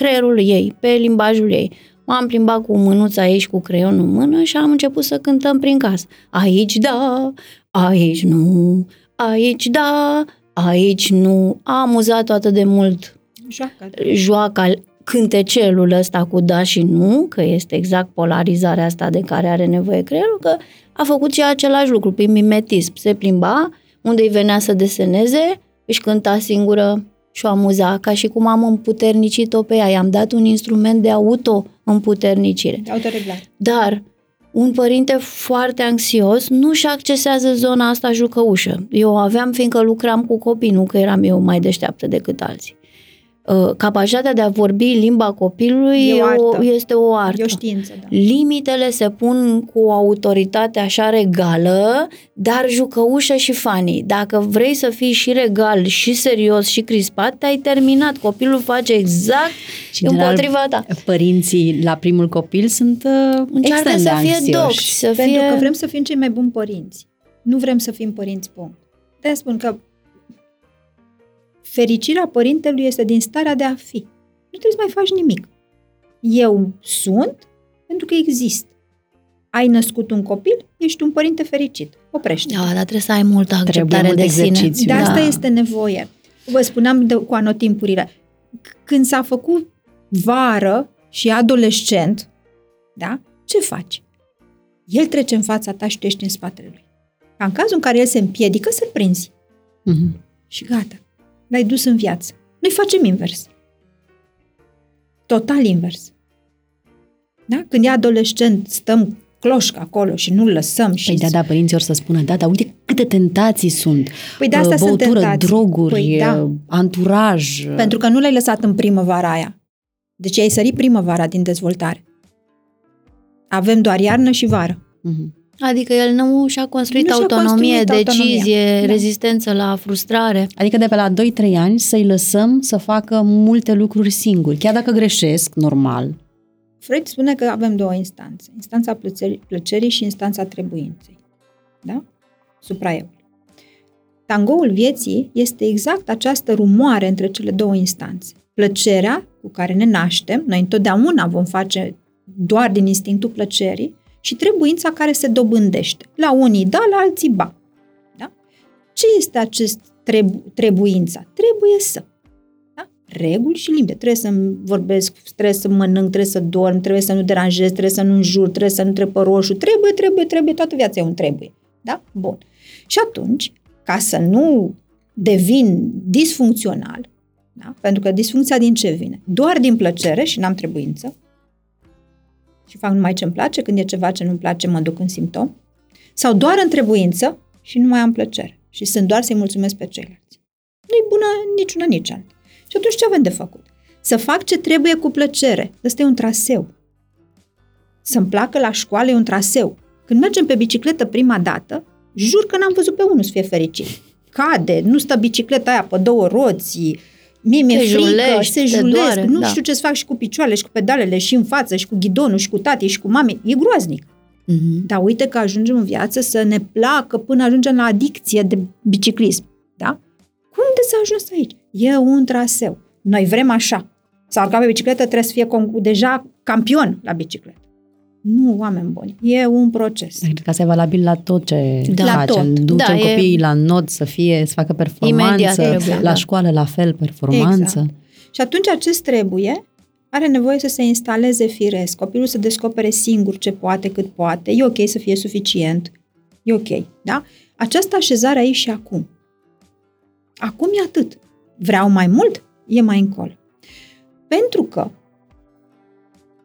creierul ei, pe limbajul ei. M-am plimbat cu mânuța ei și cu creionul în mână și am început să cântăm prin casă. Aici da, aici nu, aici da, aici nu. A amuzat atât de mult joacă. joaca cântecelul ăsta cu da și nu, că este exact polarizarea asta de care are nevoie creierul, că a făcut și același lucru, prin mimetism. Se plimba, unde îi venea să deseneze, își cânta singură și o amuza, ca și cum am împuternicit-o pe ea. I-am dat un instrument de auto-împuternicire. De autoreglare. Dar un părinte foarte anxios nu-și accesează zona asta jucăușă. Eu o aveam fiindcă lucram cu copii, nu că eram eu mai deșteaptă decât alții. Uh, Capacitatea de a vorbi limba copilului E o artă. este o artă. E o știință, da. Limitele se pun cu o autoritate așa regală, dar jucăușă și funny. Dacă vrei să fii și regal, și serios, și crispat, te-ai terminat. Copilul face exact Și, în general, împotriva ta. Părinții la primul copil sunt uh, Încearcă extrem să de fie anxioși. doxi, să Pentru fie... că vrem să fim cei mai buni părinți. Nu vrem să fim părinți buni. de spun că fericirea părintelui este din starea de a fi. Nu trebuie să mai faci nimic. Eu sunt pentru că exist. Ai născut un copil, ești un părinte fericit. Oprește. Da, dar trebuie să ai multă acceptare Trebuie mult de sine. exercițiu. De Da. asta este nevoie. Vă spuneam de, cu anotimpurile. C- Când s-a făcut vară și adolescent, da? Ce faci? El trece în fața ta și tu ești în spatele lui. Ca în cazul în care el se împiedică, să-l prinzi. Mhm. Și gata. L-ai dus în viață. Noi facem invers. Total invers. Da? Când e adolescent, stăm cloșcă acolo și nu-l lăsăm. Și Păi da, da, părinții or să spună, da, dar uite câte tentații sunt. Păi de asta Uh, sunt Băutură, tentații. droguri, Păi da. uh, anturaj. Pentru că nu l-ai lăsat în primăvara aia. Deci ai sărit primăvara din dezvoltare. Avem doar iarnă și vară. Mhm. Adică el nu și-a construit Nu și-a autonomie, construit autonomia. decizie, Da. rezistență la frustrare. Adică de pe la 2-3 ani să-i lăsăm să facă multe lucruri singuri. Chiar dacă greșesc, normal. Freud spune că avem două instanțe. Instanța plăcerii, plăcerii și instanța trebuinței. Da? Supraeul. Tangoul vieții este exact această rumoare între cele două instanțe. Plăcerea cu care ne naștem, noi întotdeauna vom face doar din instinctul plăcerii, și trebuința care se dobândește. La unii da, la alții ba. Da? Ce este acest trebu- trebuința? Trebuie să. Da? Reguli și limite. Trebuie să vorbesc, trebuie să mănânc, trebuie să dorm, trebuie să nu deranjez, trebuie să nu înjur, trebuie să nu trepă roșu. Trebuie, trebuie, trebuie, toată viața e un trebuie. Da? Bun. Și atunci, ca să nu devin disfuncțional, da? pentru că disfuncția din ce vine? Doar din plăcere și n-am trebuință, și fac numai ce îmi place, când e ceva ce nu-mi place, mă duc în simptom, sau doar în trebuință și nu mai am plăcere și sunt doar să-i mulțumesc pe ceilalți. Nu-i bună niciuna, nici alta. Și atunci ce avem de făcut? Să fac ce trebuie cu plăcere. Ăsta e un traseu. Să-mi placă la școală e un traseu. Când mergem pe bicicletă prima dată, jur că n-am văzut pe unul să fie fericit. Cade, nu stă bicicleta aia pe două roți, Mie mi-e Te frică, julești, se te julesc, doare, nu da. știu ce să fac și cu picioarele, și cu pedalele, și în față, și cu ghidonul, și cu tati, și cu mami. E groaznic. Mm-hmm. Dar uite că ajungem în viață să ne placă până ajungem la adicție de biciclism. Da? Cum de s-a ajuns aici? E un traseu. Noi vrem așa. S-a urcat pe bicicletă, trebuie să fie con- deja campion la bicicletă. Nu, oameni buni. E un proces. Cred că asta e valabil la tot ce Da. La facem. tot. Ducem Da, e- copiii la not să fie, să facă performanță, Imediat trebuie, la da. școală la fel, performanță. Exact. Și atunci acest trebuie are nevoie să se instaleze firesc, copilul să descopere singur ce poate, cât poate, e ok să fie suficient, e ok, da? Această așezare aici și acum. Acum e atât. Vreau mai mult? E mai încolo. Pentru că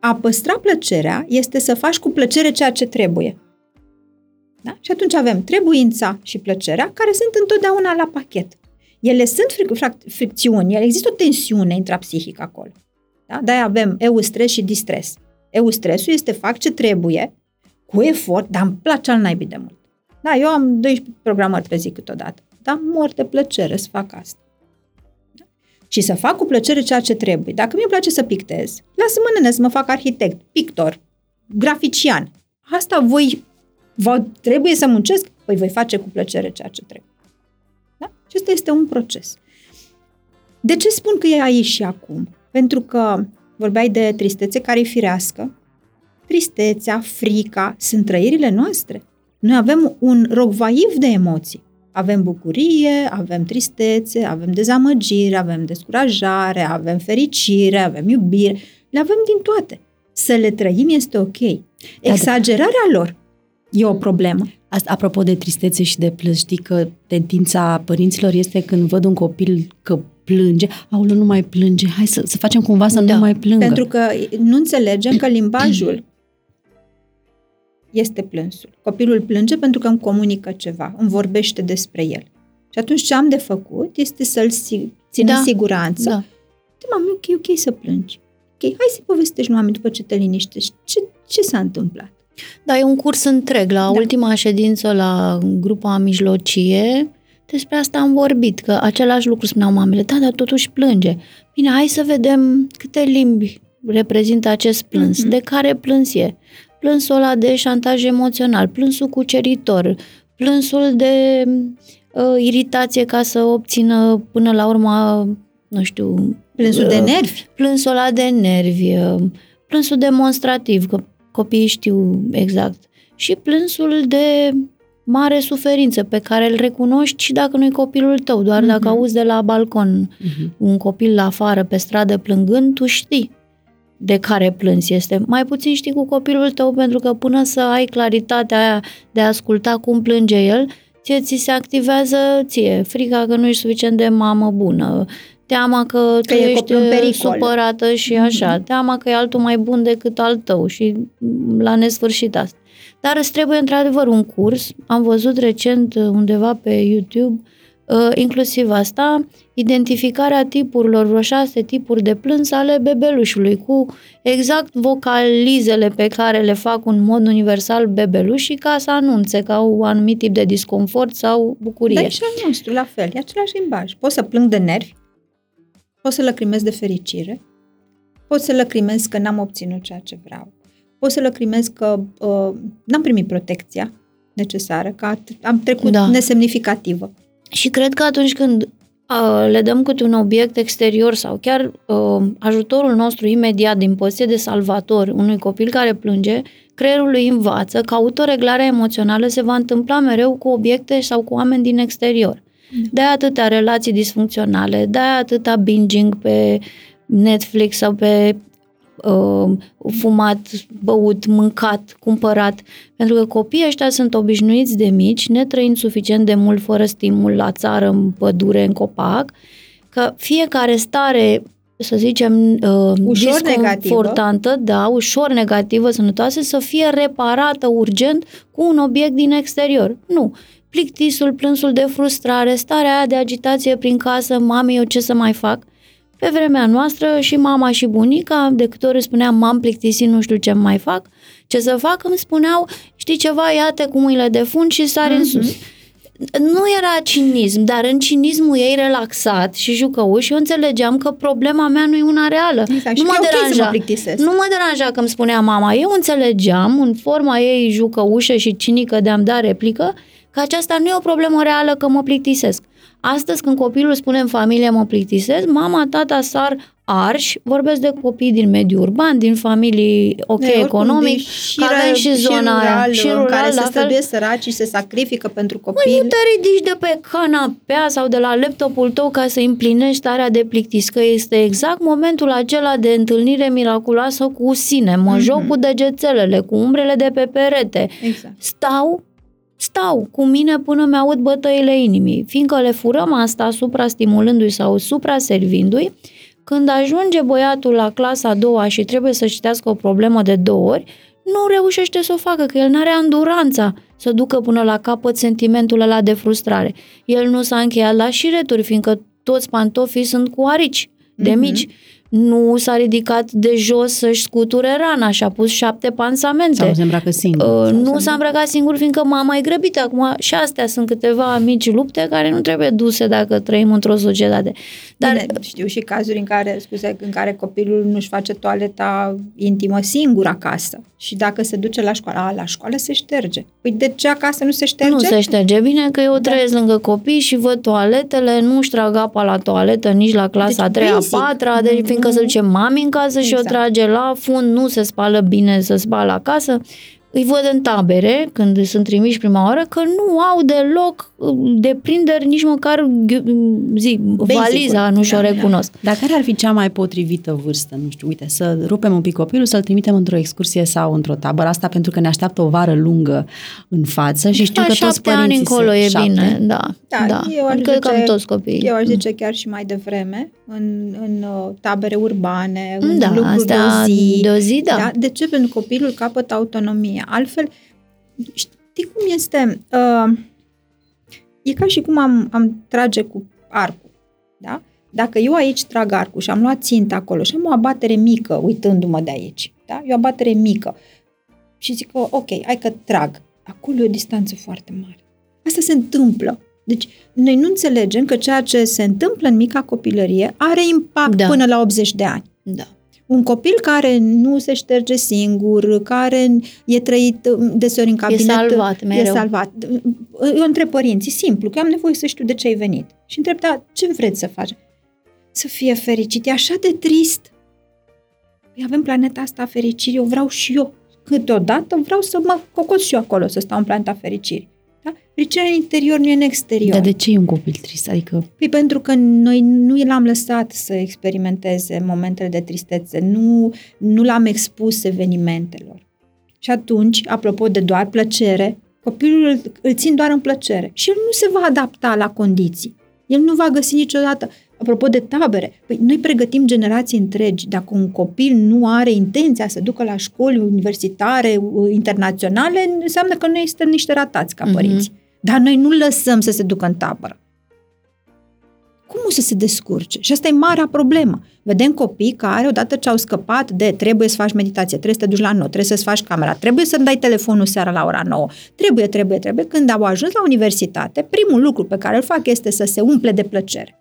a păstra plăcerea este să faci cu plăcere ceea ce trebuie. Da? Și atunci avem trebuința și plăcerea, care sunt întotdeauna la pachet. Ele sunt fric- fricțiuni, ele există o tensiune intrapsihică acolo. Da? De-aia avem eustres și distres. Eustresul este fac ce trebuie, cu efort, dar îmi place al naibii de mult. Da, eu am 12 programări pe zi câteodată, dar mor de plăcere să fac asta. Da? Și să fac cu plăcere ceea ce trebuie. Dacă mi-e place să pictez, lasă-mă nene să mă fac arhitect, pictor, grafician. Asta voi, vă, trebuie să muncesc? Păi voi face cu plăcere ceea ce trebuie. Da? Acesta este un proces. De ce spun că e aici și acum? Pentru că vorbeai de tristețe care e firească. Tristețea, frica sunt trăirile noastre. Noi avem un rogvaiv de emoții. Avem bucurie, avem tristețe, avem dezamăgire, avem descurajare, avem fericire, avem iubire. Le avem din toate. Să le trăim este ok. Da, da. Exagerarea lor e o problemă. Asta, apropo de tristețe și de plâns, știi că tendința părinților este când văd un copil că plânge, aulă, nu mai plânge, hai să, să facem cumva să da, nu mai plângă. Pentru că nu înțelegem că limbajul este plânsul. Copilul plânge pentru că îmi comunică ceva, îmi vorbește despre el. Și atunci ce am de făcut este să-l țin da, în siguranță. Da. De mami, ok, ok să plângi. Ok, hai să povestești lui după ce te liniștești. Ce, ce s-a întâmplat? Da, e un curs întreg. La da. ultima ședință la grupa mijlocie, despre asta am vorbit, că același lucru spuneau mamele, da, dar totuși plânge. Bine, hai să vedem câte limbi reprezintă acest plâns, mm-hmm. de care plâns e. Plânsul ăla de șantaj emoțional, plânsul cuceritor, plânsul de uh, iritație ca să obțină până la urmă, nu știu... Plânsul uh, de nervi? Plânsul ăla de nervi, uh, plânsul demonstrativ, că copiii știu exact. Și plânsul de mare suferință pe care îl recunoști și dacă nu-i copilul tău, doar uh-huh. dacă auzi de la balcon uh-huh. un copil la afară pe stradă plângând, tu știi de care plâns este. Mai puțin știi cu copilul tău pentru că până să ai claritatea aia de a asculta cum plânge el, ție ți se activează ție frica că nu ești suficient de mamă bună, teama că, că tu ești supărată și așa, uh-huh. teama că e altul mai bun decât al tău și la nesfârșit asta. Dar îți trebuie într-adevăr un curs. Am văzut recent uh, undeva pe YouTube uh, inclusiv asta, identificarea tipurilor, vreo șase tipuri de plâns ale bebelușului, cu exact vocalizele pe care le fac în mod universal bebelușii ca să anunțe că au un anumit tip de disconfort sau bucurie. Dar și al nostru, la fel, e același limbaj. Pot să plâng de nervi, pot să lăcrimez de fericire, pot să lăcrimez că n-am obținut ceea ce vreau, pot să lăcrimez că uh, n-am primit protecția necesară, că am trecut da. nesemnificativă. Și cred că atunci când uh, le dăm câte un obiect exterior sau chiar uh, ajutorul nostru imediat din poziție de salvator unui copil care plânge, creierul lui învață că autoreglarea emoțională se va întâmpla mereu cu obiecte sau cu oameni din exterior. Da. De atâtea relații disfuncționale, de atâta binging pe Netflix sau pe uh, fumat, băut, mâncat, cumpărat. Pentru că copiii ăștia sunt obișnuiți de mici, netrăind suficient de mult fără stimul la țară, în pădure, în copac, că fiecare stare să zicem, uh, ușor disconfortantă, da, ușor negativă, sănătoasă, să fie reparată urgent cu un obiect din exterior. Nu. Plictisul, plânsul de frustrare, starea aia de agitație prin casă, mami, eu ce să mai fac? Pe vremea noastră și mama și bunica, de câte ori spuneam m-am plictisit, nu știu ce mai fac, ce să fac, îmi spuneau, știi ceva, ia-te cu mâinile de fund și sari uh-huh. în mhm. sus. Nu era cinism, dar în cinismul ei relaxat și jucăuș, eu înțelegeam că problema mea nu e una reală. Exact. Nu mă deranja. Okay nu mă deranja că îmi spunea mama. Eu înțelegeam, în forma ei jucăușă și cinică de a-mi da replică, că aceasta nu e o problemă reală că mă plictisesc. Astăzi, când copilul spune în familie mă plictisesc, mama, tata sar arși, vorbesc de copii din mediul urban, din familii ok E, oricum, economic, și că avem ra- și zona rural, aia, și în rural, care la se fel. străduie săraci și se sacrifică pentru Măi, copil. nu te ridici de pe canapea sau de la laptopul tău ca să împlinești starea de plictis, că este exact momentul acela de întâlnire miraculoasă cu sine. Mă Mhm. joc cu degețelele, cu umbrele de pe perete. Exact. Stau, stau cu mine până mi-aud bătăile inimii, fiindcă le furăm asta supra-stimulându-i sau supra-servindu-i, când ajunge băiatul la clasa a doua și trebuie să citească o problemă de două ori, nu reușește să o facă, că el nu are anduranța să ducă până la capăt sentimentul ăla de frustrare. El nu s-a încheiat la șireturi, fiindcă toți pantofii sunt cu arici de Mhm. mici. Nu s-a ridicat de jos să-și scuture rana și a pus șapte pansamente. Sau se îmbracă singur. Uh, nu să- s-a îmbrăcat singur fiindcă mama e grăbită. Acum și astea sunt câteva mici lupte care nu trebuie duse dacă trăim într-o societate. Dar Bine, știu și cazuri în care, scuze, în care copilul nu-și face toaleta intimă singur acasă. Și dacă se duce la școală, a, la școală se șterge. Păi de ce acasă nu se șterge? nu se șterge bine că eu Da. trăiesc lângă copii și văd toaletele, nu-și trag apa la toaletă nici la clasa a Deci, treia, a basic. patra, deci fiindcă se duce mami în casă și o Exact. trage la fund, nu se spală bine să spală acasă. Îi văd în tabere, când sunt trimiși prima oară, că nu au deloc uh, deprinderi, nici măcar ghi- zi, valiza nu și-o Da, da. recunosc. Dar care ar fi cea mai potrivită vârstă? Nu știu, uite, să rupem un pic copilul, să-l trimitem într-o excursie sau într-o tabără. Asta pentru că ne așteaptă o vară lungă în față și știu La că toți șapte ani părinții încolo se... e șapte? bine, da. Da, da. eu aș Cred că zice- am toți copiii. Eu aș zice chiar și mai devreme, în, în uh, tabere urbane, în Da, lucruri astea de o zi. de o zi, da. da. De ce? Pentru că copilul capătă autonomie. Altfel, știi cum este? Uh, e ca și cum am, am trage cu arcul. Da? Dacă eu aici trag arcul și am luat ținta acolo și am o abatere mică, uitându-mă de aici, da? e o abatere mică, și zic, oh, ok, hai că trag. Acolo e o distanță foarte mare. Asta se întâmplă. Deci, noi nu înțelegem că ceea ce se întâmplă în mica copilărie are impact Da. până la 80 de ani. da. Un copil care nu se șterge singur, care e trăit uh, deseori în cabinet, salvat e mereu. salvat. Eu întreb părinții, simplu, că eu am nevoie să știu de ce ai venit. Și întreb, da, ce vreți să faci? Să fie fericit. E așa de trist. Păi avem planeta asta a fericirii, o vreau și eu. Câteodată vreau să mă cocot și eu acolo, să stau în planeta fericirii. Da? Fericirea în interior nu e în exterior. Dar de ce e un copil trist? Adică Păi pentru că noi nu l-am lăsat să experimenteze momentele de tristețe, nu, nu l-am expus evenimentelor. Și atunci, apropo de doar plăcere, copilul îl, îl țin doar în plăcere și el nu se va adapta la condiții. El nu va găsi niciodată. Apropo de tabere, păi noi pregătim generații întregi. Dacă un copil nu are intenția să ducă la școli universitare, uh, internaționale, înseamnă că noi suntem niște ratați ca Mhm. părinți. Dar noi nu lăsăm să se ducă în tabără. Cum o să se descurce? Și asta e marea problemă. Vedem copii care, odată ce au scăpat de trebuie să faci meditație, trebuie să te duci la nou, trebuie să-ți faci camera, trebuie să-mi dai telefonul seara la ora 9, trebuie, trebuie, trebuie, când au ajuns la universitate, primul lucru pe care îl fac este să se umple de plăcere.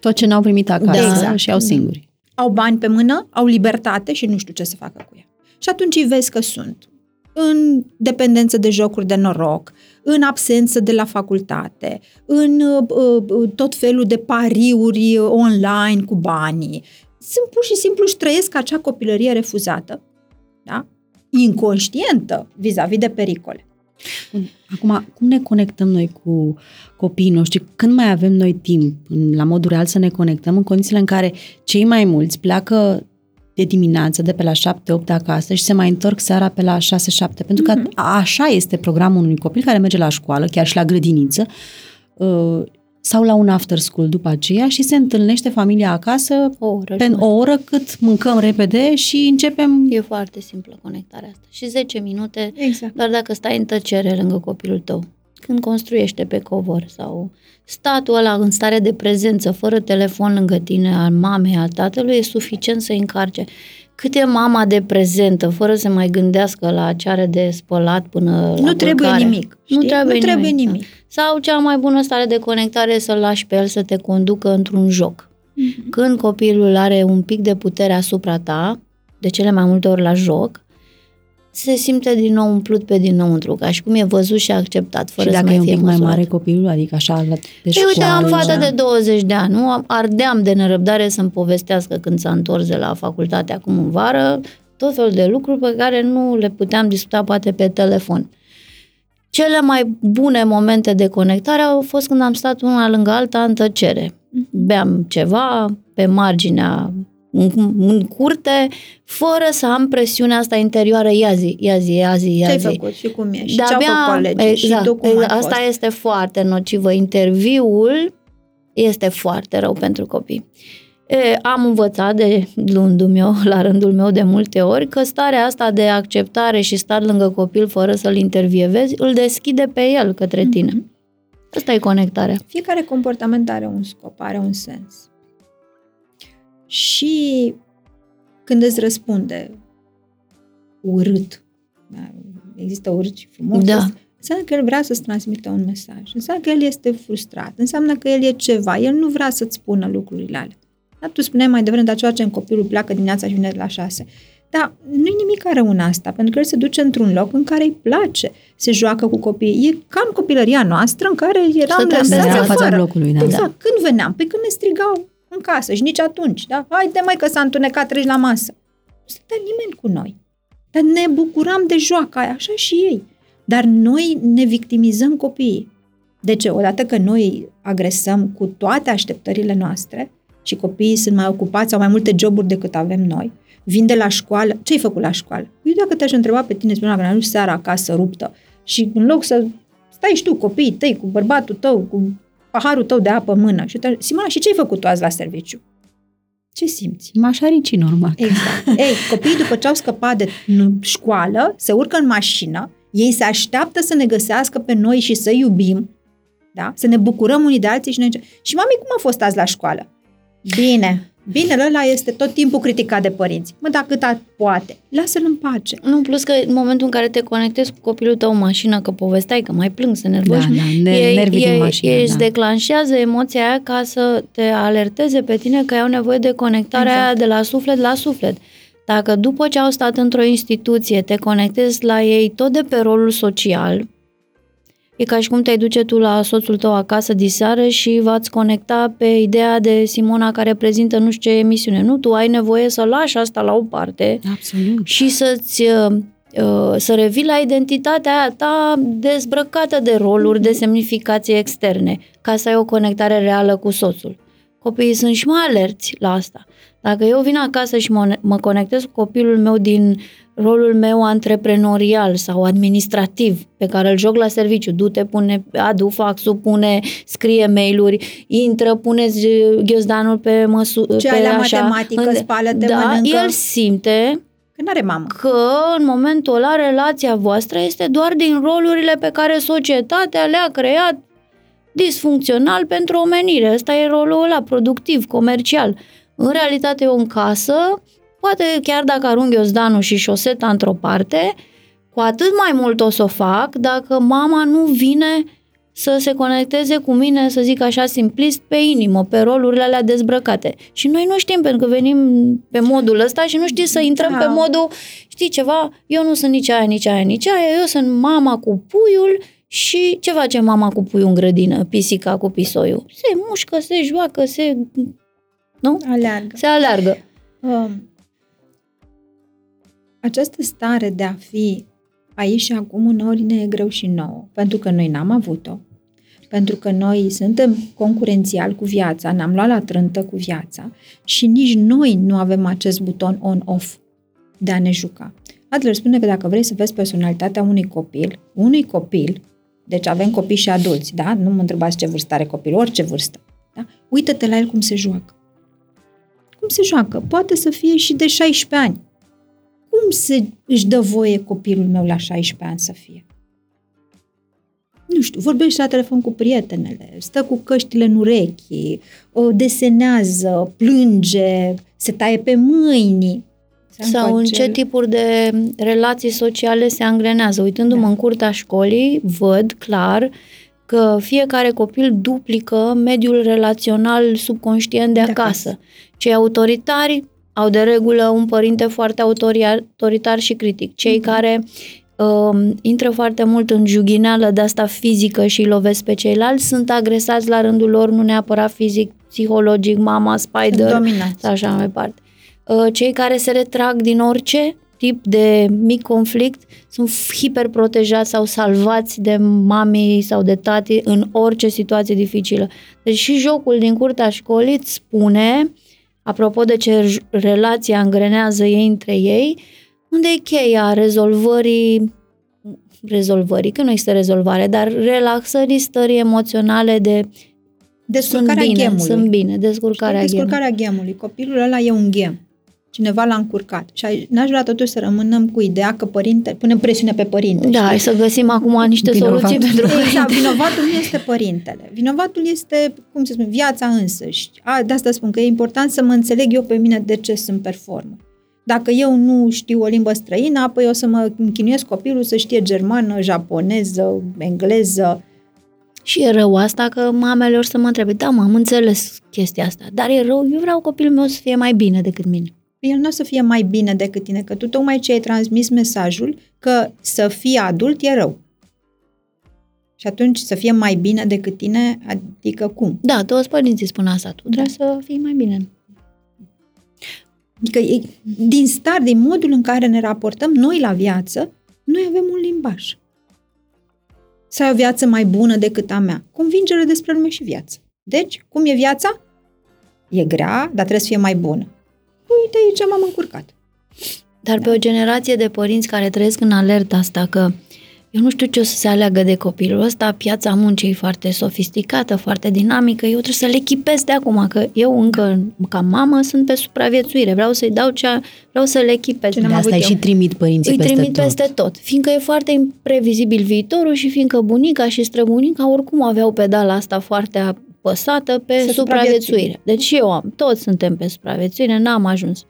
tot ce n-au primit acasă Da, exact. și au singuri. Au bani pe mână, au libertate și nu știu ce să facă cu ea. Și atunci îi vezi că sunt în dependență de jocuri de noroc, în absență de la facultate, în uh, uh, tot felul de pariuri online cu banii. Sunt pur și simplu își trăiesc acea copilărie refuzată, da? inconștientă vis-a-vis de pericole. Bun. Acum, cum ne conectăm noi cu copiii noștri? Când mai avem noi timp, în- la modul real, să ne conectăm în condițiile în care cei mai mulți pleacă de dimineață, de pe la 7-8 acasă și se mai întorc seara pe la 6-7. Pentru că a- așa este programul unui copil care merge la școală, chiar și la grădiniță, uh, sau la un after school după aceea și se întâlnește familia acasă O oră. pe jumătate. o oră cât mâncăm repede și începem E foarte simplă conectarea asta. Și 10 minute, Exact. doar dacă stai în tăcere lângă copilul tău, când construiește pe covor sau statul ăla în stare de prezență, fără telefon lângă tine, al mamei, al tatălui, e suficient să încarce. Cât e mama de prezentă, fără să mai gândească la ce are de spălat până la Nu trebuie culcare. nimic. Nu știi? trebuie, nu trebuie nimic. nimic. Da. Sau cea mai bună stare de conectare e să-l lași pe el să te conducă într-un joc. Mhm. Când copilul are un pic de putere asupra ta, de cele mai multe ori la joc, se simte din nou umplut pe dinăuntru, ca și cum e văzut și acceptat, fără și dacă să e mai un fie pic mai măsurat. mare copilul, adică așa la de Păi școală, uite, am fată da. de 20 de ani, nu? Ardeam de nerăbdare să-mi povestească când s-a întors de la facultate acum în vară, tot felul de lucruri pe care nu le puteam discuta poate pe telefon. Cele mai bune momente de conectare au fost când am stat una lângă alta în tăcere. Beam ceva pe marginea în, în curte, fără să am presiunea asta interioară, ia zi, ia zi, ia zi, ia Ce-ai zi. făcut și cum e? Și De-abia- ce-au făcut colegii? exact, și tu cum exact, ai Asta fost? este foarte nocivă. Interviul este foarte rău pentru copii. E, am învățat de luându-mi eu, la rândul meu de multe ori, că starea asta de acceptare și stat lângă copil fără să-l intervievezi, îl deschide pe el către tine. Mhm. Asta e conectarea. Fiecare comportament are un scop, are un sens. Și când îți răspunde urât, da, există urât și frumos, Da. înseamnă că el vrea să-ți transmită un mesaj, înseamnă că el este frustrat, înseamnă că el e ceva, el nu vrea să-ți spună lucrurile alea. Dar tu spuneai mai devreme, dar ce facem copilul pleacă dimineața și vine la șase. Dar nu-i nimic rău în asta, pentru că el se duce într-un loc în care îi place, se joacă cu copiii. E ca în copilăria noastră în care eram Stăteam lăsați pe Era în fața afară. blocului, da. Exact. Când veneam? Pe când ne strigau în casă și nici atunci, da? Haide mai că s-a întunecat, treci la masă. Nu stătea nimeni cu noi. Dar ne bucuram de joaca aia, așa și ei. Dar noi ne victimizăm copiii. De ce? Odată că noi agresăm cu toate așteptările noastre și copiii sunt mai ocupați, au mai multe joburi decât avem noi, vin de la școală, ce ai făcut la școală? Eu dacă te-aș întreba pe tine, spunea că n-am seara acasă ruptă și în loc să stai și tu, copiii tăi, cu bărbatul tău, cu paharul tău de apă în mână și te Simona, și ce ai făcut tu azi la serviciu? Ce simți? Mașarici, normal. Exact. Ei, copiii după ce au scăpat de n- școală, se urcă în mașină, ei se așteaptă să ne găsească pe noi și să iubim, da? Să ne bucurăm unii de alții și noi... Și mami, cum a fost azi la școală? Bine. Bine, ăla este tot timpul criticat de părinți. Mă, dacă cât poate, lasă-l în pace. Nu, plus că în momentul în care te conectezi cu copilul tău în mașină, că povesteai că mai plâng, se nervoși, Da, da, ne- nervii din mașină, ei își da. declanșează emoția aia ca să te alerteze pe tine că ai nevoie de conectarea Exact. aia de la suflet la suflet. Dacă după ce au stat într-o instituție te conectezi la ei tot de pe rolul social, e ca și cum te-ai duce tu la soțul tău acasă diseară și v-ați conecta pe ideea de Simona care prezintă nu știu ce emisiune. Nu, tu ai nevoie să lași asta la o parte Absolut. și să-ți uh, uh, să revii la identitatea aia ta dezbrăcată de roluri, de semnificații externe, ca să ai o conectare reală cu soțul. Copiii sunt și mai alerți la asta. Dacă eu vin acasă și mă, mă conectez cu copilul meu din rolul meu antreprenorial sau administrativ pe care îl joc la serviciu, du-te, pune, adu faxul, pune, scrie mail-uri, intră, pune ghiozdanul pe măsură, Ce pe ai la așa, matematică, în- spală-te, da, mănâncă. el simte Că n-are mamă. că în momentul ăla relația voastră este doar din rolurile pe care societatea le-a creat disfuncțional pentru omenire. Ăsta e rolul ăla, productiv, comercial. În realitate, eu în casă, poate chiar dacă arunc ghiozdanul și șoseta într-o parte, cu atât mai mult o să o fac dacă mama nu vine să se conecteze cu mine, să zic așa simplist, pe inimă, pe rolurile alea dezbrăcate. Și noi nu știm, pentru că venim pe modul ăsta și nu știi să intrăm Da. pe modul, știi ceva, eu nu sunt nici aia, nici aia, nici aia, eu sunt mama cu puiul și ce face mama cu puiul în grădină, pisica cu pisoiul? Se mușcă, se joacă, se... Nu? Aleargă. Se aleargă. Um, această stare de a fi aici și acum uneori ne e greu și nouă, pentru că noi n-am avut-o, pentru că noi suntem concurențial cu viața, ne-am luat la trântă cu viața și nici noi nu avem acest buton on-off de a ne juca. Adler spune că dacă vrei să vezi personalitatea unui copil, unui copil, deci avem copii și adulți, da? Nu mă întrebați ce vârstă are copilul, orice vârstă. Da? Uită-te la el cum se joacă. Cum se joacă? Poate să fie și de 16 ani. Cum se își dă voie copilul meu la 16 ani să fie? Nu știu, vorbește la telefon cu prietenele, stă cu căștile în urechi, o desenează, plânge, se taie pe mâini. Se Sau în încoace- ce tipuri de relații sociale se angrenează. Uitându-mă Da. în curtea școlii, văd clar că fiecare copil duplică mediul relațional subconștient de De acasă. acasă. Cei autoritari au de regulă un părinte foarte autoritar și critic. Cei mm-hmm. care uh, intră foarte mult în jughineală de asta fizică și îi lovesc pe ceilalți sunt agresați la rândul lor, nu neapărat fizic, psihologic, mama, spider, Dominați. așa mai departe. Uh, cei care se retrag din orice tip de mic conflict sunt hiperprotejați sau salvați de mami sau de tati în orice situație dificilă. Deci și jocul din curtea școlii îți spune, apropo de ce relația îngrenează ei între ei, unde e cheia rezolvării rezolvării, că nu este rezolvare, dar relaxării stării emoționale de Descurcarea sunt bine, ghemului. sunt bine, descurcarea, descurcarea ghemului. Copilul ăla e un ghem. Cineva l-a încurcat. Și ai- n-aș vrea totuși să rămânem cu ideea că părinte, punem presiune pe părinte. Da, hai știi? să găsim acum niște Vinovat. soluții pentru Exact, vinovatul nu este părintele. Vinovatul este, cum să spun, viața însăși. A, de asta spun că e important să mă înțeleg eu pe mine de ce sunt performă. Dacă eu nu știu o limbă străină, apoi o să mă închinuiesc copilul să știe germană, japoneză, engleză. Și e rău asta că mamele or să mă întrebe, da, mă, am înțeles chestia asta, dar e rău, eu vreau copilul meu să fie mai bine decât mine. El nu o să fie mai bine decât tine, că tu tocmai ce ai transmis mesajul că să fie adult e rău. Și atunci să fie mai bine decât tine, adică cum? Da, toți părinții spun asta, tu trebuie să fii mai bine. Adică e, din start, din modul în care ne raportăm noi la viață, noi avem un limbaj. Să ai o viață mai bună decât a mea. Convingere despre lume și viață. Deci, cum e viața? E grea, dar trebuie să fie mai bună. Uite aici m-am încurcat. Dar pe o generație de părinți care trăiesc în alerta asta că eu nu știu ce o să se aleagă de copilul ăsta, piața muncii e foarte sofisticată, foarte dinamică, eu trebuie să le echipez de acum, că eu încă, ca mamă, sunt pe supraviețuire, vreau să-i dau ce vreau să le echipez. Ce De n-am asta avut îi eu. și trimit părinții îi peste trimit tot. peste tot, fiindcă e foarte imprevizibil viitorul și fiindcă bunica și străbunica oricum aveau pedala asta foarte apăsată pe Să supraviețuire. Deci și eu am, toți suntem pe supraviețuire, n-am ajuns.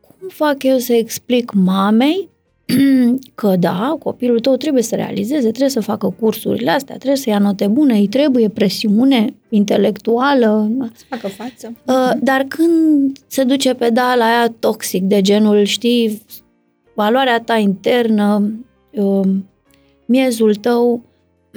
Cum fac eu să explic mamei că da, copilul tău trebuie să realizeze, trebuie să facă cursurile astea, trebuie să ia note bune, îi trebuie presiune intelectuală, Să facă față. Uh, dar când se duce pedala aia toxic, de genul, știi, valoarea ta internă, uh, miezul tău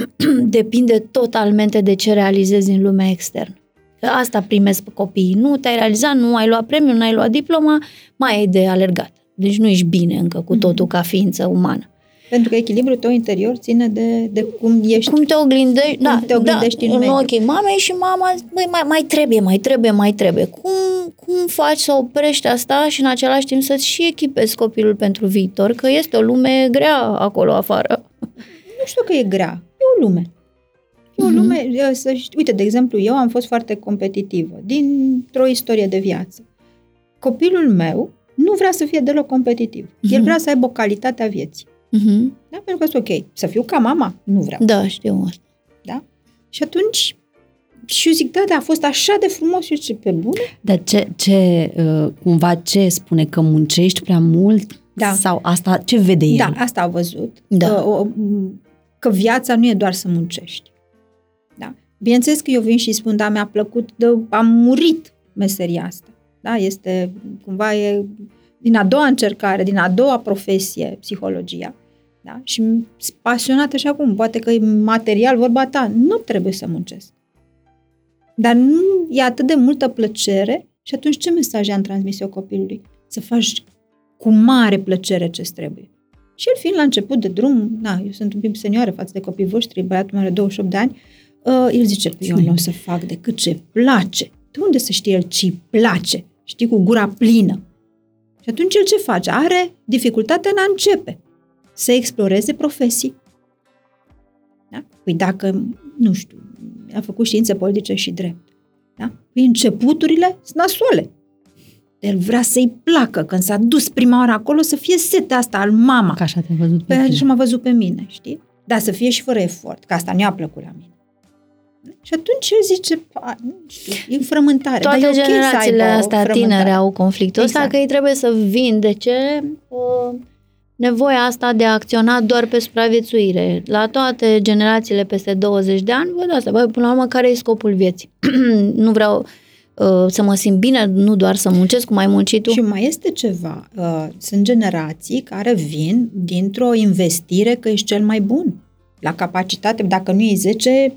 depinde totalmente de ce realizezi în lumea externă. Că Asta primesc pe copiii. Nu te-ai realizat, nu ai luat premiul, nu ai luat diploma, mai ai de alergat. Deci nu ești bine încă cu totul ca ființă umană. Pentru că echilibrul tău interior ține de, de cum ești. Cum te oglindești, Cum da, te oglindești da, în mediu. ochii mamei și mama, băi, mai, mai trebuie, mai trebuie, mai trebuie. Cum, cum faci să oprești asta și în același timp să-ți și echipezi copilul pentru viitor, că este o lume grea acolo afară. Nu știu că e grea. E o lume. E o Mhm. lume, e, să știi, uite, de exemplu, eu am fost foarte competitivă dintr-o istorie de viață. Copilul meu nu vrea să fie deloc competitiv. El Mhm. vrea să aibă o calitate a vieții. Mhm. Da? Pentru că este ok. Să fiu ca mama? Nu vreau. Da, știu asta. Da? Și atunci, și eu zic, da, da, a fost așa de frumos și eu zic, pe bune? Dar ce, ce, uh, cumva ce spune că muncești prea mult? Da. Sau asta, ce vede el? Da, asta a văzut. Da. Că, o, că viața nu e doar să muncești. Da? Bineînțeles că eu vin și spun, da, mi-a plăcut, de, am murit meseria asta. Da? Este, cumva, e din a doua încercare, din a doua profesie, psihologia. Da? Și sunt pasionată și acum, poate că e material vorba ta, nu trebuie să muncesc. Dar nu e atât de multă plăcere și atunci ce mesaj am transmis eu copilului? Să faci cu mare plăcere ce trebuie. Și el fiind la început de drum, na, eu sunt un pic senioară față de copiii voștri, băiatul meu are 28 de ani, uh, el zice, "Păi, eu nu o să fac decât ce place. De unde să știe el ce îi place? Știi, cu gura plină. Și atunci el ce face? Are dificultatea în a începe să exploreze profesii. Da? Păi dacă, nu știu, a făcut științe politice și drept. Da? Păi începuturile sunt nasoale. El vrea să-i placă când s-a dus prima oară acolo să fie setea asta al mama. Ca așa te-ai văzut pe Pe tine. așa m-a văzut pe mine, știi? Dar să fie și fără efort, că asta nu-i plăcut la mine. Și atunci el zice, "Pa, nu știu, e frământare. Toate dar e ok să generațiile aibă o astea frământare. tinere au conflictul ăsta, Exact. că ei trebuie să vindece uh, nevoia asta de a acționa doar pe supraviețuire. La toate generațiile peste 20 de ani, văd asta, bă, până la urmă, care e scopul vieții? nu vreau uh, să mă simt bine, nu doar să muncesc cum ai muncit tu. Și mai este ceva. Uh, sunt generații care vin dintr-o investire că ești cel mai bun. La capacitate, dacă nu e 10,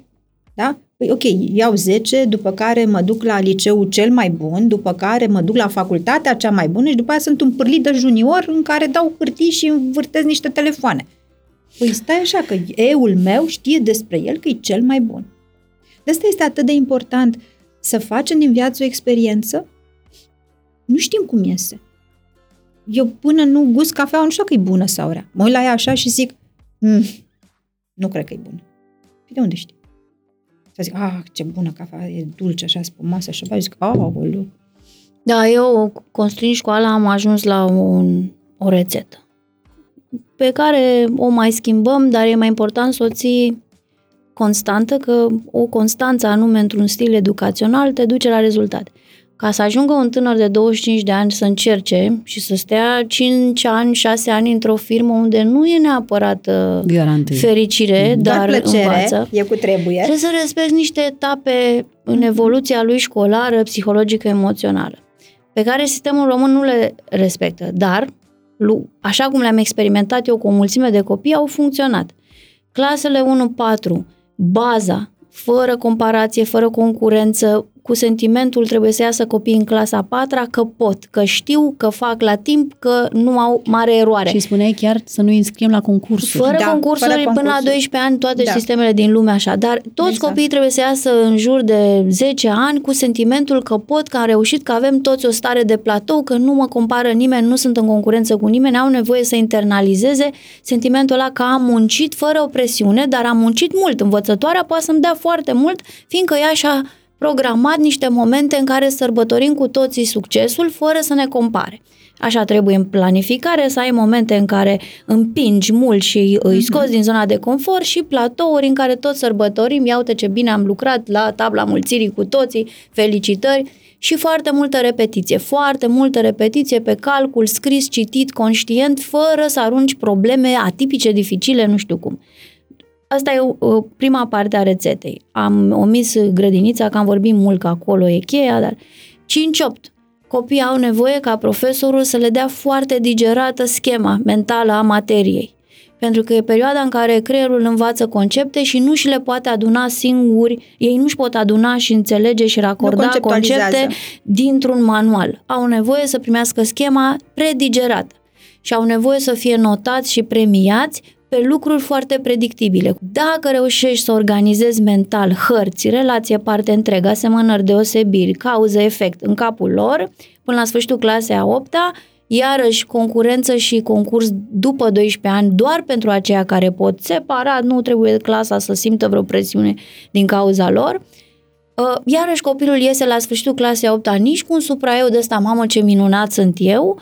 da? Păi ok, iau 10, după care mă duc la liceul cel mai bun, după care mă duc la facultatea cea mai bună și după aia sunt un pârlit de junior în care dau hârtii și învârtez niște telefoane. Păi stai așa că eul meu știe despre el că e cel mai bun. De asta este atât de important să facem din viață o experiență. Nu știm cum iese. Eu până nu gust cafea, nu știu că e bună sau rea. Mă uit la ea așa și zic, mm, nu cred că e bună. Păi de unde știi? Să zic, ah, ce bună cafea, e dulce, așa, spumoasă, așa, zic, aoleu. Da, eu, construind școala, am ajuns la un, o rețetă pe care o mai schimbăm, dar e mai important să o ții constantă, că o constanță anume într-un stil educațional te duce la rezultate. Ca să ajungă un tânăr de 25 de ani să încerce și să stea 5 ani, 6 ani într-o firmă unde nu e neapărat uh, Garantii. fericire, Doar dar plăcere, învață. e cu trebuie. Trebuie să respecti niște etape în evoluția lui școlară, psihologică, emoțională, pe care sistemul român nu le respectă, dar așa cum le-am experimentat eu cu o mulțime de copii, au funcționat. Clasele 1-4, baza, fără comparație, fără concurență, cu sentimentul trebuie să iasă copiii în clasa 4 că pot, că știu, că fac la timp, că nu au mare eroare. Și spuneai chiar să nu înscriem la concursuri. Fără, da, concursuri, fără până la 12 ani, toate da. sistemele din lume așa. Dar toți exact. copiii trebuie să iasă în jur de 10 ani cu sentimentul că pot, că am reușit, că avem toți o stare de platou, că nu mă compară nimeni, nu sunt în concurență cu nimeni, au nevoie să internalizeze sentimentul ăla că am muncit fără o presiune, dar am muncit mult. Învățătoarea poate să-mi dea foarte mult, fiindcă ea și-a programat niște momente în care sărbătorim cu toții succesul fără să ne compare. Așa trebuie în planificare să ai momente în care împingi mult și îi mhm. scoți din zona de confort și platouri în care tot sărbătorim, ia uite ce bine am lucrat la tabla mulțirii cu toții, felicitări și foarte multă repetiție, foarte multă repetiție pe calcul, scris, citit, conștient, fără să arunci probleme atipice, dificile, nu știu cum. Asta e uh, prima parte a rețetei. Am omis grădinița, că am vorbit mult că acolo e cheia, dar 5-8. Copiii au nevoie ca profesorul să le dea foarte digerată schema mentală a materiei. Pentru că e perioada în care creierul învață concepte și nu și le poate aduna singuri, ei nu și pot aduna și înțelege și racorda concepte dintr-un manual. Au nevoie să primească schema predigerată și au nevoie să fie notați și premiați pe lucruri foarte predictibile. Dacă reușești să organizezi mental hărți, relație parte întregă, asemănări, deosebiri, cauză-efect în capul lor, până la sfârșitul clasei a 8 iarăși concurență și concurs după 12 ani doar pentru aceia care pot separat, nu trebuie clasa să simtă vreo presiune din cauza lor. Uh, iarăși copilul iese la sfârșitul clasei a 8 nici cu un supraeu de ăsta, mamă ce minunat sunt eu,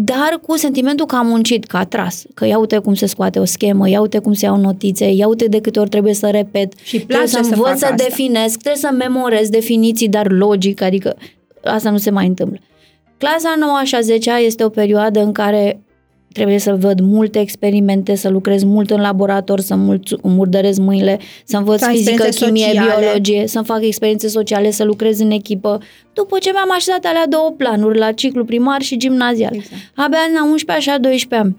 dar cu sentimentul că am muncit, că a tras, că ia uite cum se scoate o schemă, ia uite cum se iau notițe, ia uite de câte ori trebuie să repet, și trebuie să învăț să, să definesc, trebuie să memorez definiții, dar logic, adică asta nu se mai întâmplă. Clasa 9 și 10 este o perioadă în care trebuie să văd multe experimente, să lucrez mult în laborator, să murdărez mâinile, să învăț să fizică, chimie, sociale. biologie, să fac experiențe sociale, să lucrez în echipă. După ce mi-am așezat alea două planuri, la ciclu primar și gimnazial. Exact. Abia în 11 așa 12 ani.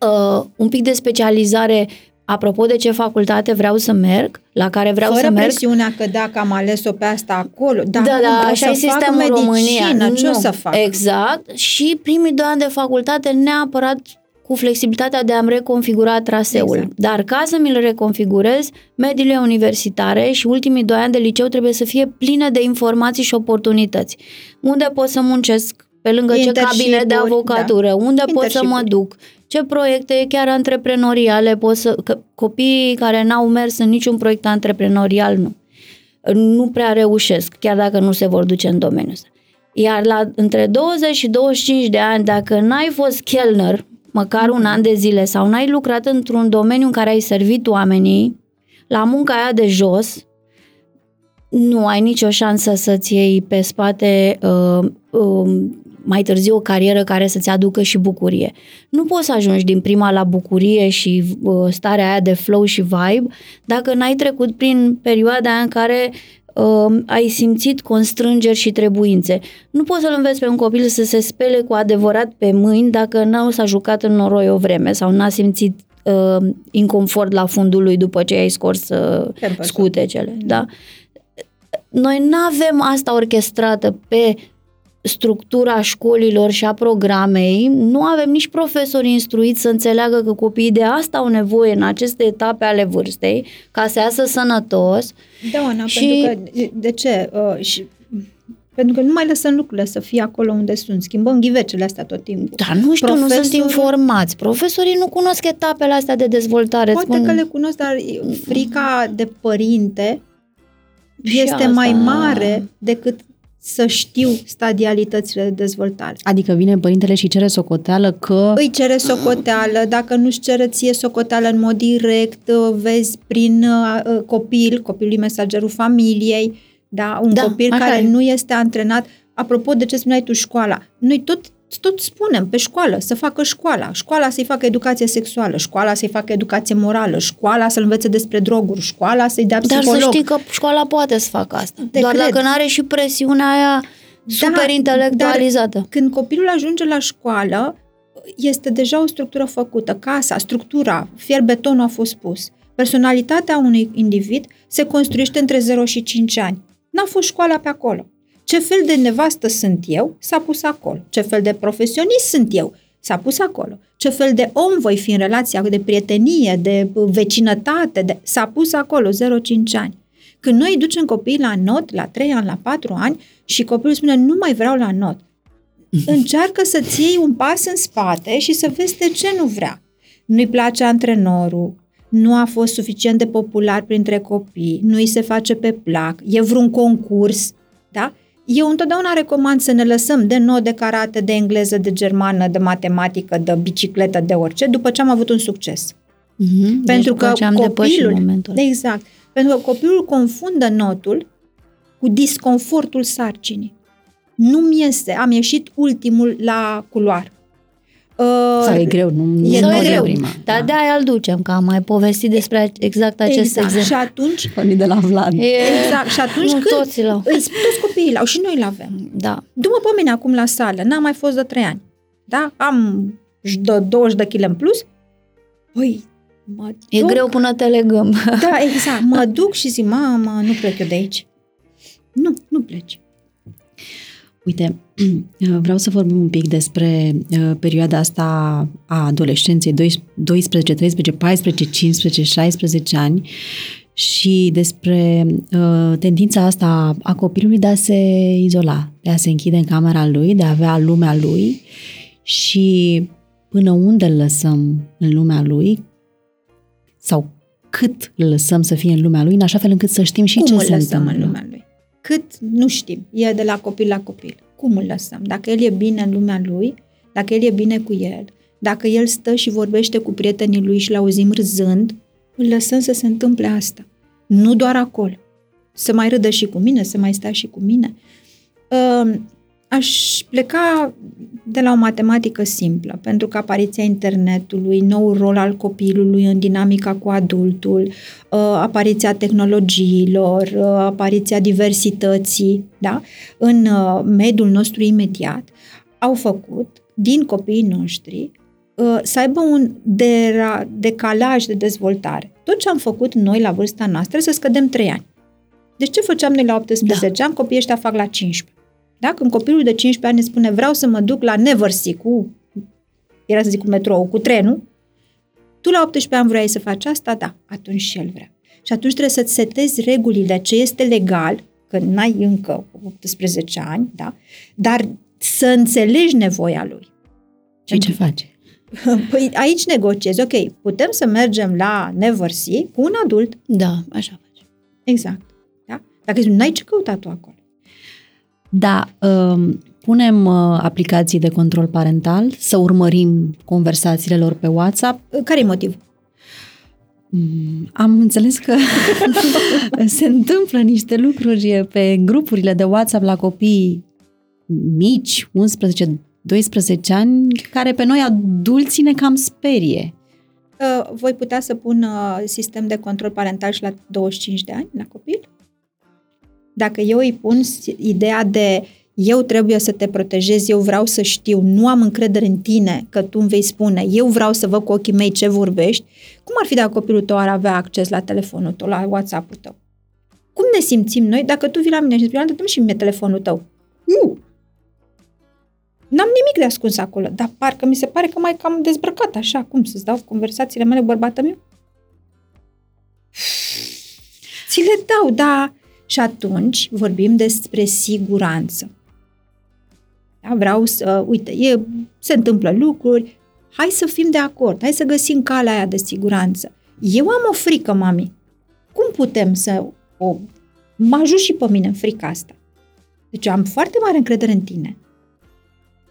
Uh, un pic de specializare apropo de ce facultate vreau să merg, la care vreau Fără să merg. presiunea că dacă am ales-o pe asta acolo, da, da, da așa e sistemul în România. Ce nu, o să fac? Exact. Și primii doi ani de facultate neapărat cu flexibilitatea de a-mi reconfigura traseul. Exact. Dar ca să mi-l reconfigurez, mediile universitare și ultimii doi ani de liceu trebuie să fie pline de informații și oportunități. Unde pot să muncesc, pe lângă ce cabinet de avocatură, da. unde pot să mă duc, ce proiecte chiar antreprenoriale pot să... Că copiii care n-au mers în niciun proiect antreprenorial, nu. Nu prea reușesc, chiar dacă nu se vor duce în domeniul ăsta. Iar la între 20 și 25 de ani, dacă n-ai fost chelner, măcar un an de zile, sau n-ai lucrat într-un domeniu în care ai servit oamenii, la munca aia de jos, nu ai nicio șansă să-ți iei pe spate uh, uh, mai târziu o carieră care să-ți aducă și bucurie. Nu poți să ajungi din prima la bucurie și uh, starea aia de flow și vibe dacă n-ai trecut prin perioada aia în care uh, ai simțit constrângeri și trebuințe. Nu poți să-l înveți pe un copil să se spele cu adevărat pe mâini dacă n-a s-a jucat în noroi o vreme sau n-a simțit uh, inconfort la fundul lui după ce ai scors uh, scutecele. Da? Noi nu avem asta orchestrată pe structura școlilor și a programei, nu avem nici profesori instruiți să înțeleagă că copiii de asta au nevoie în aceste etape ale vârstei ca să iasă sănătos. Da, Ana, și... pentru că, de ce? Uh, și pentru că nu mai lăsăm lucrurile să fie acolo unde sunt. Schimbăm ghivecele astea tot timpul. Dar nu știu, Profesor... nu sunt informați. Profesorii nu cunosc etapele astea de dezvoltare. Poate spun... că le cunosc, dar frica de părinte și este asta... mai mare decât să știu stadialitățile de dezvoltare. Adică vine părintele și cere socoteală că... Îi cere socoteală, dacă nu-și cere ție socoteală în mod direct, vezi prin uh, copil, copilul mesagerul familiei, da? Un da, copil care e. nu este antrenat. Apropo de ce spuneai tu școala, noi tot tot spunem pe școală, să facă școala, școala să-i facă educație sexuală, școala să-i facă educație morală, școala să-l învețe despre droguri, școala să-i dea psiholog. Dar să știi că școala poate să facă asta, Te doar cred. dacă nu are și presiunea aia da, super intelectualizată. când copilul ajunge la școală, este deja o structură făcută, casa, structura, fier betonul a fost pus. Personalitatea unui individ se construiește între 0 și 5 ani. N-a fost școala pe acolo. Ce fel de nevastă sunt eu, s-a pus acolo. Ce fel de profesionist sunt eu, s-a pus acolo. Ce fel de om voi fi în relația de prietenie, de vecinătate, de... s-a pus acolo, 0-5 ani. Când noi ducem copiii la not, la 3 ani, la 4 ani, și copilul spune, nu mai vreau la not, încearcă să-ți iei un pas în spate și să vezi de ce nu vrea. Nu-i place antrenorul, nu a fost suficient de popular printre copii, nu îi se face pe plac, e vreun concurs, da? Eu întotdeauna recomand să ne lăsăm de not de karate, de engleză, de germană, de matematică, de bicicletă, de orice, după ce am avut un succes. Mm-hmm. Pentru deci că am copilul, momentul. Exact. Pentru că copilul confundă notul cu disconfortul sarcinii. Nu-mi iese, am ieșit ultimul la culoar. Uh, Sau e greu, nu e, e greu. Prima. Dar da. de-aia îl ducem, că am mai povestit despre exact acest exact. exemplu. Și atunci... Păi de la Vlad. E, exact. Și atunci nu, când... Toți, l-au. Îi, toți copiii l-au și noi l-avem. Da. Du-mă pe mine acum la sală, n-am mai fost de trei ani. Da? Am de 20 de kg în plus. Păi, mă E duc. greu până te legăm. Da, exact. Mă duc și zic, mamă, nu plec eu de aici. Nu, nu pleci. Uite, vreau să vorbim un pic despre uh, perioada asta a adolescenței, 12, 13, 14, 15, 16 ani și despre uh, tendința asta a copilului de a se izola, de a se închide în camera lui, de a avea lumea lui și până unde îl lăsăm în lumea lui sau cât îl lăsăm să fie în lumea lui, în așa fel încât să știm și Cum ce îl se lăsăm întâmplă. în lumea lui? Cât nu știm. E de la copil la copil. Cum îl lăsăm? Dacă el e bine în lumea lui, dacă el e bine cu el, dacă el stă și vorbește cu prietenii lui și l-auzim râzând, îl lăsăm să se întâmple asta. Nu doar acolo. Să mai râdă și cu mine, să mai stea și cu mine. Aș pleca de la o matematică simplă, pentru că apariția internetului, nou rol al copilului în dinamica cu adultul, uh, apariția tehnologiilor, uh, apariția diversității, da? în uh, mediul nostru imediat, au făcut din copiii noștri să aibă un decalaj de dezvoltare. Tot ce am făcut noi la vârsta noastră să scădem 3 ani. Deci ce făceam noi la 18 da. ani, copiii ăștia fac la 15. Da? Când copilul de 15 ani spune vreau să mă duc la Neversea cu, era să zic cu metrou, cu trenul, tu la 18 ani vrei să faci asta? Da, atunci și el vrea. Și atunci trebuie să-ți setezi regulile, ce este legal, că n-ai încă 18 ani, da? dar să înțelegi nevoia lui. Și ce face? Păi aici negociezi. Ok, putem să mergem la Neversea cu un adult. Da, așa faci. Exact. Da? Dacă zici, n-ai ce căuta tu acolo. Da, um, punem uh, aplicații de control parental, să urmărim conversațiile lor pe WhatsApp. Care e motivul? Mm, am înțeles că se întâmplă niște lucruri pe grupurile de WhatsApp la copii mici, 11-12 ani, care pe noi adulții ne cam sperie. Uh, voi putea să pun uh, sistem de control parental și la 25 de ani la copil? Dacă eu îi pun ideea de eu trebuie să te protejez, eu vreau să știu, nu am încredere în tine că tu îmi vei spune, eu vreau să văd cu ochii mei ce vorbești, cum ar fi dacă copilul tău ar avea acces la telefonul tău, la WhatsApp-ul tău? Cum ne simțim noi dacă tu vii la mine și spui, dă și mie telefonul tău? Nu! N-am nimic de ascuns acolo, dar parcă mi se pare că mai cam dezbrăcat așa, cum să-ți dau conversațiile mele cu bărbatul meu? Ți le dau, da. Și atunci vorbim despre siguranță. Da? Vreau să, uite, e, se întâmplă lucruri, hai să fim de acord, hai să găsim calea aia de siguranță. Eu am o frică, mami. Cum putem să o... Mă ajut și pe mine în frica asta. Deci am foarte mare încredere în tine.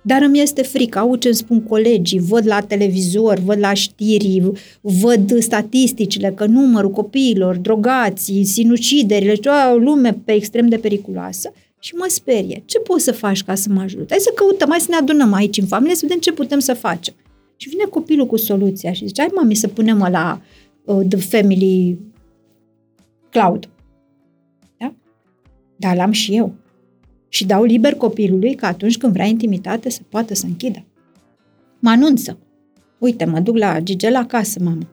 Dar îmi este frică, au ce îmi spun colegii, văd la televizor, văd la știri, văd statisticile că numărul copiilor, drogații, sinuciderile, o lume pe extrem de periculoasă și mă sperie. Ce poți să faci ca să mă ajut? Hai să căutăm, hai să ne adunăm aici în familie să vedem ce putem să facem. Și vine copilul cu soluția și zice, hai mami să punem la uh, The Family Cloud. Da? Dar l-am și eu și dau liber copilului că atunci când vrea intimitate să poată să închidă. Mă anunță. Uite, mă duc la Gigel acasă, mamă.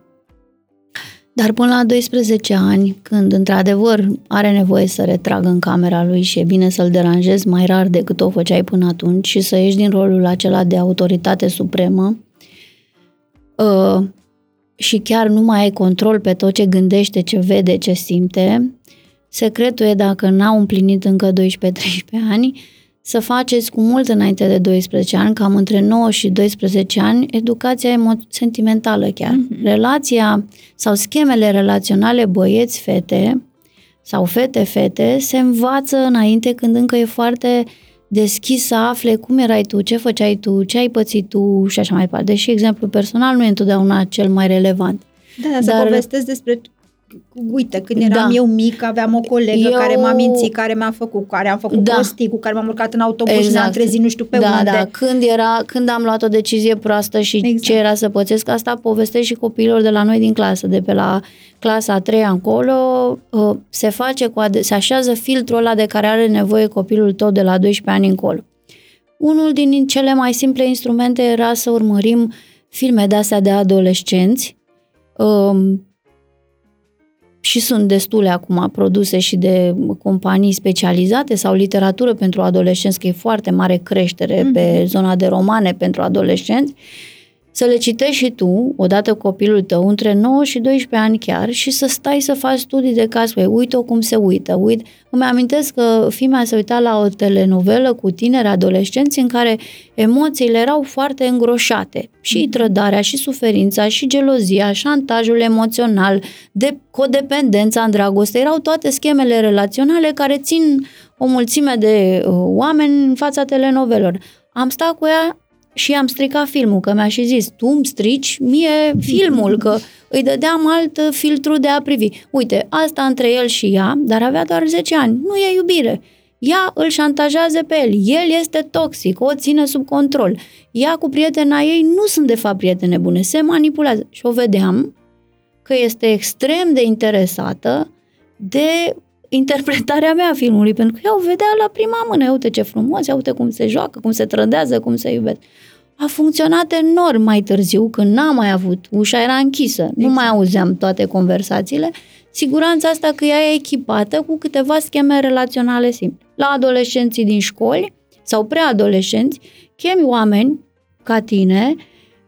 Dar până la 12 ani, când într-adevăr are nevoie să retragă în camera lui și e bine să-l deranjezi mai rar decât o făceai până atunci și să ieși din rolul acela de autoritate supremă uh, și chiar nu mai ai control pe tot ce gândește, ce vede, ce simte, Secretul e dacă n-au împlinit încă 12-13 ani, să faceți cu mult înainte de 12 ani, cam între 9 și 12 ani, educația emo- sentimentală chiar. Mm-hmm. Relația sau schemele relaționale băieți-fete sau fete-fete se învață înainte când încă e foarte deschis să afle cum erai tu, ce făceai tu, ce ai pățit tu și așa mai departe. Deși exemplul personal nu e întotdeauna cel mai relevant. Da, Dar... să povestesc despre uite, când eram da. eu mic, aveam o colegă eu... care m-a mințit, care mi-a făcut, care am făcut da. prostii, cu care m-am urcat în autobuz exact. și ne-am trezit nu știu pe da, unde. Da, când, era, când am luat o decizie proastă și exact. ce era să pățesc, asta povestesc și copiilor de la noi din clasă, de pe la clasa a treia încolo, ă, se face cu ade- se așează filtrul ăla de care are nevoie copilul tău de la 12 ani încolo. Unul din cele mai simple instrumente era să urmărim filme de-astea de adolescenți, și sunt destule acum produse și de companii specializate sau literatură pentru adolescenți, că e foarte mare creștere mm-hmm. pe mhm. zona de romane pentru adolescenți să le citești și tu, odată copilul tău, între 9 și 12 ani chiar, și să stai să faci studii de caz. Păi, uite-o cum se uită. Uit. Îmi amintesc că fimea se uita la o telenovelă cu tineri adolescenți în care emoțiile erau foarte îngroșate. Și mm. trădarea, și suferința, și gelozia, șantajul emoțional, de codependența în dragoste. Erau toate schemele relaționale care țin o mulțime de uh, oameni în fața telenovelor. Am stat cu ea și am stricat filmul, că mi-a și zis, tu îmi strici mie filmul, că îi dădeam alt filtru de a privi. Uite, asta între el și ea, dar avea doar 10 ani, nu e iubire. Ea îl șantajează pe el, el este toxic, o ține sub control. Ea cu prietena ei nu sunt de fapt prietene bune, se manipulează. Și o vedeam că este extrem de interesată de interpretarea mea a filmului, pentru că ea o vedea la prima mână, uite ce frumos, uite cum se joacă, cum se trădează, cum se iubesc. A funcționat enorm mai târziu, când n-am mai avut, ușa era închisă, exact. nu mai auzeam toate conversațiile, siguranța asta că ea e echipată cu câteva scheme relaționale simple. La adolescenții din școli sau preadolescenți, chemi oameni ca tine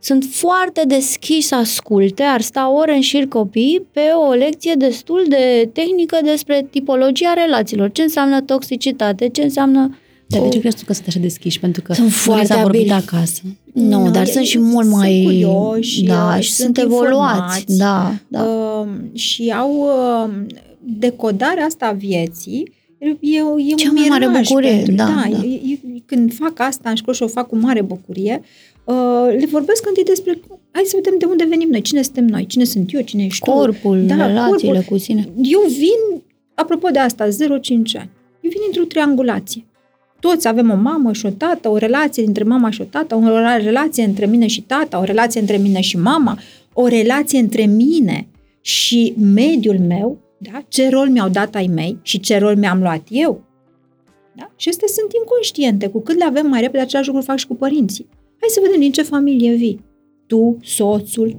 sunt foarte deschiși să asculte, ar sta ore în șir copii pe o lecție destul de tehnică despre tipologia relațiilor. Ce înseamnă toxicitate, ce înseamnă dar de ce crezi tu că sunt așa deschiși? Pentru că sunt foarte s-a vorbit acasă. Nu, no, dar sunt și mult mai... Sunt curioși, da, și sunt, sunt evoluați. Da, da. Uh, și au uh, decodarea asta a vieții E, e Cea mai mare bucurie, pentru, da. da, da. E, e, când fac asta în școală și o fac cu mare bucurie, uh, le vorbesc întâi despre hai să vedem de unde venim noi, cine suntem noi, cine sunt eu, cine ești Corpul, tu. Da, relațiile corpul. cu sine. Eu vin, apropo de asta, 0-5 ani, eu vin într-o triangulație. Toți avem o mamă și o tată, o relație dintre mama și o tată, o relație între mine și tata, o relație între mine și mama, o relație între mine și mediul meu, Da? Ce rol mi-au dat ai mei și ce rol mi-am luat eu. Da? Și astea sunt inconștiente. Cu cât le avem mai repede, același lucru fac și cu părinții. Hai să vedem din ce familie vii. Tu, soțul,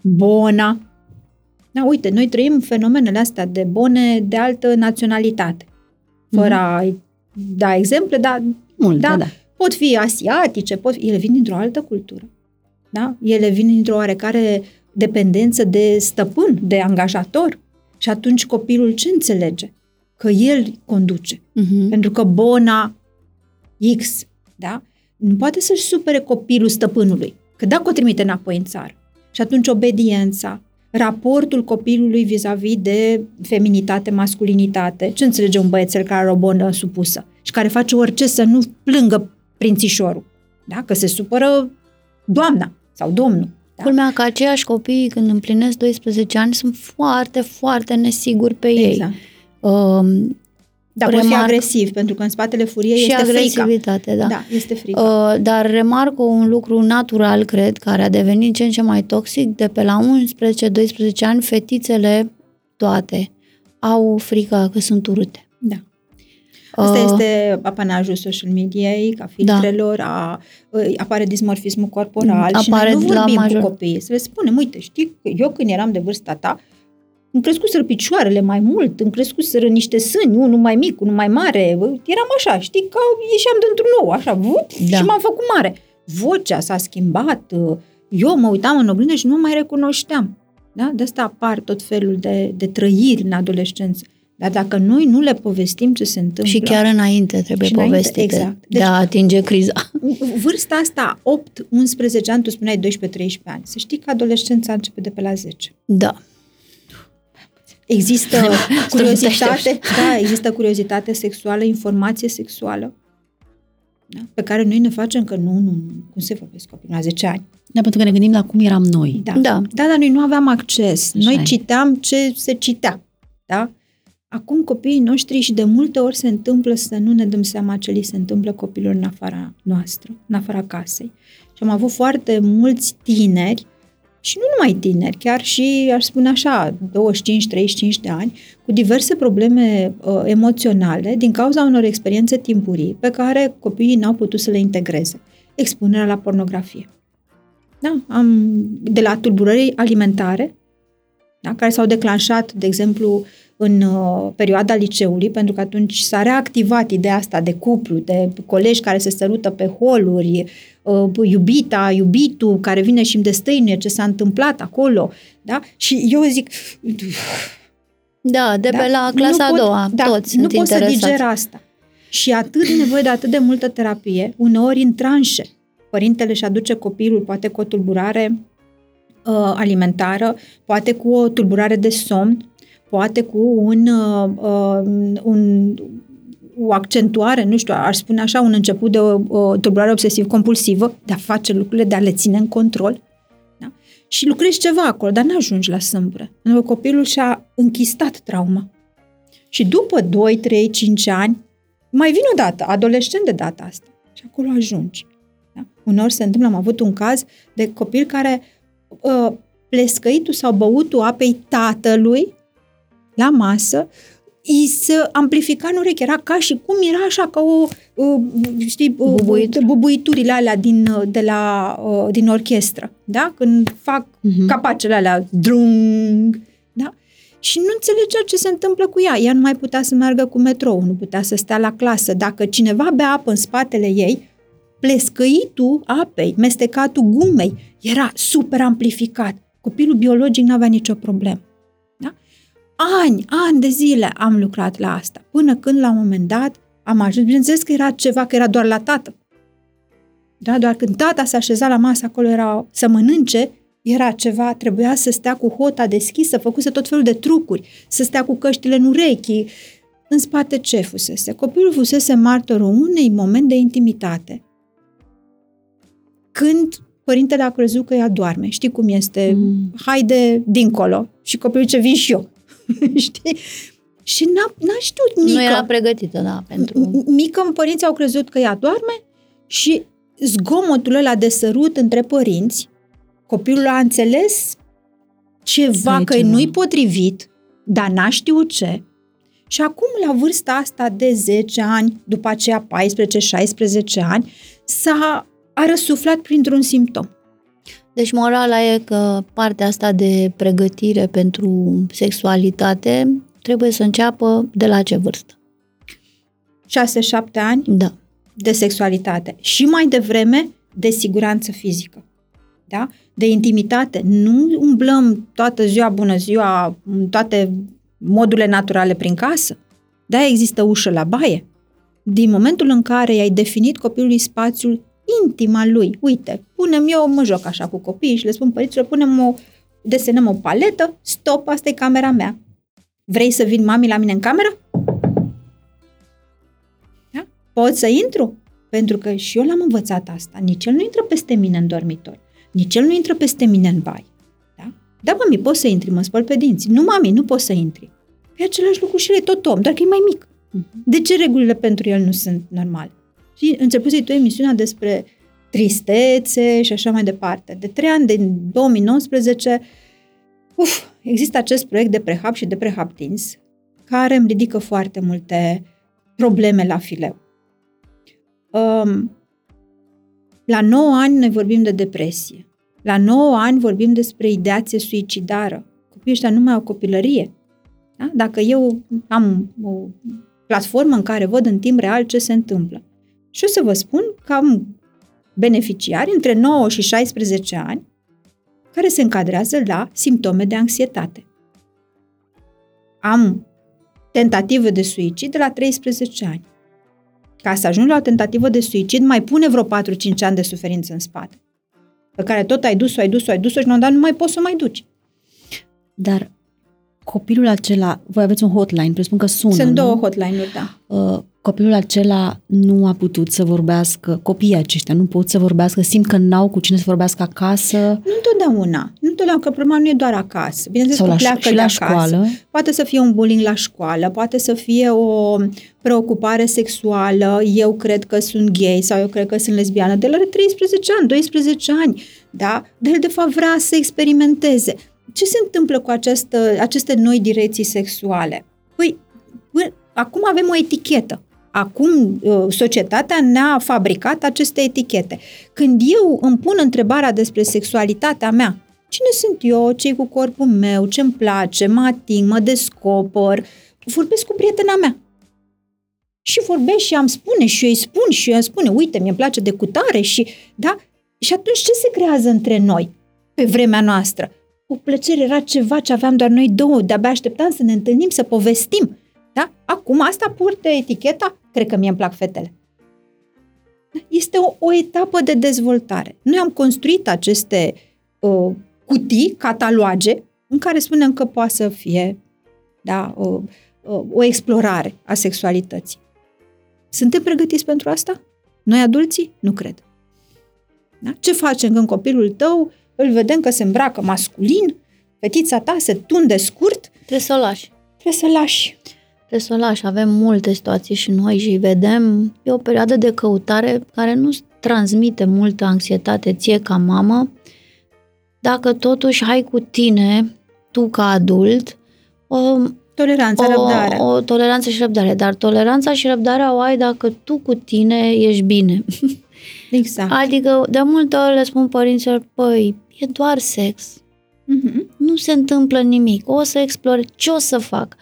bona. Da, uite, noi trăim fenomenele astea de bone de altă naționalitate. Fără mm-hmm. a da exemple, dar Mult, da, da, da. pot fi asiatice, pot fi, ele vin dintr-o altă cultură. Da? Ele vin dintr-o oarecare dependență de stăpân, de angajator. Și atunci copilul ce înțelege? Că el conduce. Uh-huh. Pentru că bona X, da? Nu poate să-și supere copilul stăpânului. Că dacă o trimite înapoi în țară. Și atunci obediența, raportul copilului vis-a-vis de feminitate, masculinitate. Ce înțelege un băiețel care are o bonă supusă și care face orice să nu plângă prințișorul? Da? Că se supără doamna sau domnul. Da? Culmea că aceiași copii, când împlinesc 12 ani, sunt foarte, foarte nesiguri pe ei. Exact. Um, Dar pot fi remarc- agresiv, pentru că în spatele furiei și este frica. agresivitate, da. Da, este frică. Uh, dar remarc un lucru natural, cred, care a devenit ce în ce mai toxic, de pe la 11-12 ani, fetițele toate au frica că sunt urâte. Da. Asta Uh, este apanajul social mediei, ca filtrelor, a, apare dismorfismul corporal și Apare noi nu la vorbim major. cu copiii. Să le spunem, uite, știi, că eu când eram de vârsta ta, îmi crescuseră picioarele mai mult, îmi crescuseră niște sâni, unul mai mic, unul mai mare, eram așa, știi, că ieșeam dintr-un nou, așa, vup, Da. și m-am făcut mare. Vocea s-a schimbat, eu mă uitam în oglindă și nu mă mai recunoșteam. Da? De asta apar tot felul de, de trăiri în adolescență. Dar dacă noi nu le povestim ce se întâmplă... Și chiar înainte trebuie Și înainte, povestite exact. de Deci- a atinge criza. Vârsta asta, 8-11 ani, tu spuneai 12-13 ani. Să știi că adolescența începe de pe la 10. Da. Există Să nu te curiozitate, aștepți. da, există curiozitate sexuală, informație sexuală, da? pe care noi ne facem că nu, nu, nu, cum se vorbesc copii la 10 ani. Da, pentru că ne gândim la cum eram noi. Da. Da. da, dar noi nu aveam acces. Așa noi e. citeam ce se citea. Da? Acum copiii noștri și de multe ori se întâmplă să nu ne dăm seama ce li se întâmplă copilor în afara noastră, în afara casei. Și am avut foarte mulți tineri și nu numai tineri, chiar și, aș spune așa, 25-35 de ani, cu diverse probleme uh, emoționale din cauza unor experiențe timpurii pe care copiii n-au putut să le integreze. Expunerea la pornografie. Da, am, de la tulburări alimentare, da, care s-au declanșat, de exemplu, în uh, perioada liceului, pentru că atunci s-a reactivat ideea asta de cuplu, de colegi care se sărută pe holuri, uh, iubita, iubitul, care vine și îmi destăinuie ce s-a întâmplat acolo, da? Și eu zic, Da, de da? pe la clasa nu a doua, da, toți nu sunt pot să interesați. diger asta. Și atât de nevoie de atât de multă terapie, uneori în tranșe. Părintele își aduce copilul, poate cu o tulburare uh, alimentară, poate cu o tulburare de somn, poate cu un, uh, uh, un o accentuare, nu știu, aș spune așa, un început de o, o tulburare obsesiv-compulsivă, de a face lucrurile, de a le ține în control. Da? Și lucrezi ceva acolo, dar n-ajungi la sâmbure. Pentru că copilul și-a închistat trauma. Și după 2, 3, 5 ani, mai vine o dată, adolescent de data asta. Și acolo ajungi. Da? Uneori se întâmplă, am avut un caz de copil care uh, plescăitul sau băutul apei tatălui la masă îi se amplifica în ureche. Era ca și cum era așa ca o, uh, știi, uh, Bubuituri. bubuiturile alea din, uh, de la, uh, din orchestră. Da? Când fac Mhm. capacele alea, drung, da? Și nu înțelegea ce se întâmplă cu ea. Ea nu mai putea să meargă cu metrou, nu putea să stea la clasă. Dacă cineva bea apă în spatele ei, plescăitul apei, mestecatul gumei, era super amplificat. Copilul biologic nu avea nicio problemă. Da? Ani, ani de zile am lucrat la asta, până când la un moment dat am ajuns, bineînțeles că era ceva, că era doar la tată. Da? Doar când tata se așeza la masă, acolo era să mănânce, era ceva, trebuia să stea cu hota deschisă, făcuse tot felul de trucuri, să stea cu căștile în urechi. În spate ce fusese? Copilul fusese martorul unei moment de intimitate. Când părintele a crezut că ea doarme. Știi cum este? Mm. Haide dincolo. Și copilul ce vin și eu. Știi? Și n-a, n-a știut mică. Nu era pregătită, da, pentru... M- Mică, părinții au crezut că ea doarme și zgomotul ăla de sărut între părinți, copilul a înțeles ceva Că e că ceva. nu-i potrivit, dar n-a știut ce. Și acum, la vârsta asta de 10 ani, după aceea 14-16 ani, s-a a răsuflat printr-un simptom. Deci morala e că partea asta de pregătire pentru sexualitate trebuie să înceapă de la ce vârstă? 6-7 ani Da. de sexualitate și mai devreme de siguranță fizică. Da? De intimitate. Nu umblăm toată ziua, bună ziua, în toate modurile naturale prin casă. Da, există ușă la baie. Din momentul în care i-ai definit copilului spațiul intim al lui, uite, punem eu, mă joc așa cu copiii și le spun părinților, punem o, desenăm o paletă, stop, asta e camera mea. Vrei să vin mami la mine în cameră? Da? Pot să intru? Pentru că și eu l-am învățat asta. Nici el nu intră peste mine în dormitor. Nici el nu intră peste mine în bai. Da? Da, mami, poți să intri, mă spăl pe dinți. Nu, mami, nu poți să intri. E același lucru și el e tot om, doar că e mai mic. De ce regulile pentru el nu sunt normale? Și începusei tu emisiunea despre tristețe și așa mai departe. De trei ani, din 2019, uf, există acest proiect de prehab și de prehab teens, care îmi ridică foarte multe probleme la fileu. Um, la 9 ani noi vorbim de depresie. La 9 ani vorbim despre ideație suicidară. Copiii ăștia nu mai au copilărie. Da? Dacă eu am o platformă în care văd în timp real ce se întâmplă. Și o să vă spun că am beneficiari între 9 și 16 ani care se încadrează la simptome de anxietate. Am tentativă de suicid de la 13 ani. Ca să ajungi la o tentativă de suicid, mai pune vreo 4-5 ani de suferință în spate. Pe care tot ai dus-o, ai dus-o, ai dus-o și nu, dar nu mai poți să o mai duci. Dar copilul acela, voi aveți un hotline, presupun că sună, Sunt nu? două hotline-uri, da. Uh, copilul acela nu a putut să vorbească, copiii aceștia nu pot să vorbească, simt că n-au cu cine să vorbească acasă Nu întotdeauna. Nu întotdeauna, că problema nu e doar acasă. Bineînțeles sau că la, pleacă și de la acasă. școală. Poate să fie un bullying la școală, poate să fie o preocupare sexuală, eu cred că sunt gay sau eu cred că sunt lesbiană, de la are 13 ani, 12 ani, da? De el de fapt vrea să experimenteze. Ce se întâmplă cu această, aceste noi direcții sexuale? Păi, păi, acum avem o etichetă. Acum uh, societatea ne-a fabricat aceste etichete. Când eu îmi pun întrebarea despre sexualitatea mea, cine sunt eu, cei cu corpul meu, ce-mi place, mă ating, mă descoper, vorbesc cu prietena mea. Și vorbesc și am spune și eu îi spun și eu îi spune, uite, mi-e place de cutare și, da? Și atunci ce se creează între noi pe vremea noastră? O plăcere era ceva ce aveam doar noi două, de-abia așteptam să ne întâlnim, să povestim. Da? Acum asta purtă eticheta, cred că mie îmi plac fetele. Este o, o etapă de dezvoltare. Noi am construit aceste uh, cutii, cataloage, în care spunem că poate să fie da, o, o, o explorare a sexualității. Suntem pregătiți pentru asta? Noi adulții? Nu cred. Da? Ce facem când copilul tău îl vedem că se îmbracă masculin, fetița ta se tunde scurt, Trebuie să o lași. trebuie să lași. Trebuie să o lași. Avem multe situații și noi și vedem. E o perioadă de căutare care nu transmite multă anxietate ție ca mamă. Dacă totuși ai cu tine, tu ca adult, o, Toleranța, răbdare. o, o toleranță și răbdare. Dar toleranța și răbdarea o ai dacă tu cu tine ești bine. Exact. Adică de multe ori le spun părinților, păi, e doar sex. Mhm. Nu se întâmplă nimic. O să explore. Ce o să fac?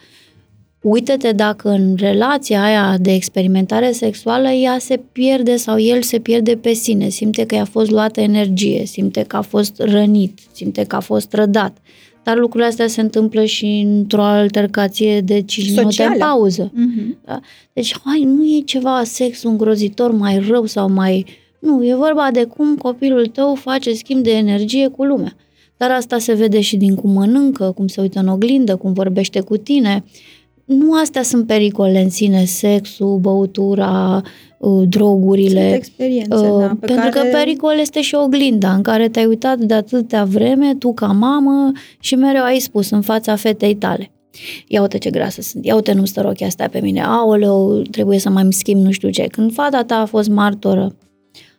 Uită-te dacă în relația aia de experimentare sexuală ea se pierde sau el se pierde pe sine, simte că i-a fost luată energie, simte că a fost rănit, simte că a fost trădat. Dar lucrurile astea se întâmplă și într-o altercație de 5 minute în Socială. pauză. Mhm. Da? Deci, hai, nu e ceva sex îngrozitor mai rău sau mai... Nu, e vorba de cum copilul tău face schimb de energie cu lumea. Dar asta se vede și din cum mănâncă, cum se uită în oglindă, cum vorbește cu tine. Nu astea sunt pericole în sine, sexul, băutura, uh, drogurile. Sunt experiențe, Uh, da, pe pentru care... că pericol este și oglinda în care te-ai uitat de atâtea vreme, tu ca mamă, și mereu ai spus în fața fetei tale. Ia uite ce grasă sunt, ia uite nu stă rochia asta pe mine, aoleu, trebuie să mai îmi schimb nu știu ce. Când fata ta a fost martoră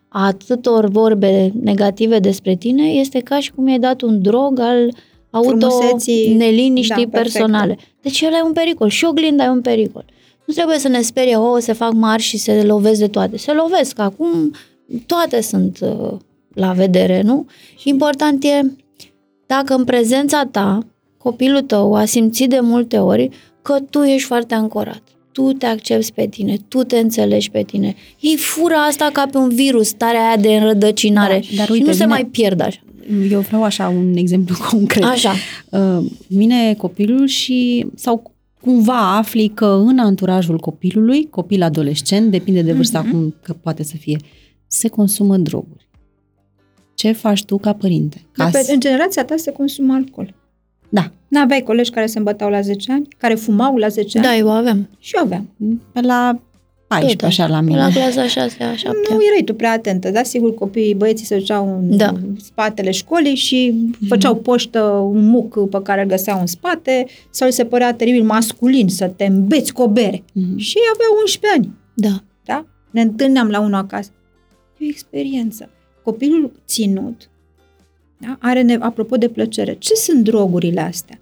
a atâtor vorbe negative despre tine, este ca și cum i-ai dat un drog al Frumuseții, auto-neliniștii da, perfectă. personale. Deci el e un pericol și oglinda e un pericol. Nu trebuie să ne sperie, o, se fac mari și se lovesc de toate. Se lovesc, acum toate sunt uh, la vedere, nu? Important e dacă în prezența ta copilul tău a simțit de multe ori că tu ești foarte ancorat, tu te accepti pe tine, tu te înțelegi pe tine. Ei fură asta ca pe un virus, starea aia de înrădăcinare Da, dar și uite, nu se vine- mai pierd așa. Eu vreau așa un exemplu concret. Așa. Uh, Vine copilul și sau cumva afli că în anturajul copilului, copil adolescent, depinde de vârsta Mhm. cum că poate să fie, se consumă droguri. Ce faci tu ca părinte? Ca Dar pe, să- în generația ta se consumă alcool. Da, N-aveai colegi care se îmbătau la 10 ani, care fumau la 10 ani? Da, eu aveam. Și eu aveam. pe la 14, Tot așa la mine. La clasa 6 a 7 Nu erai tu prea atentă, da? Sigur, copiii, băieții se duceau în Da. spatele școlii și făceau poștă un muc pe care îl găseau în spate sau îi se părea teribil masculin să te îmbeți cu o bere. Mhm. Și ei aveau 11 ani, Da. da? Ne întâlneam la unul acasă. E o experiență. Copilul ținut da? are, ne- apropo de plăcere, ce sunt drogurile astea?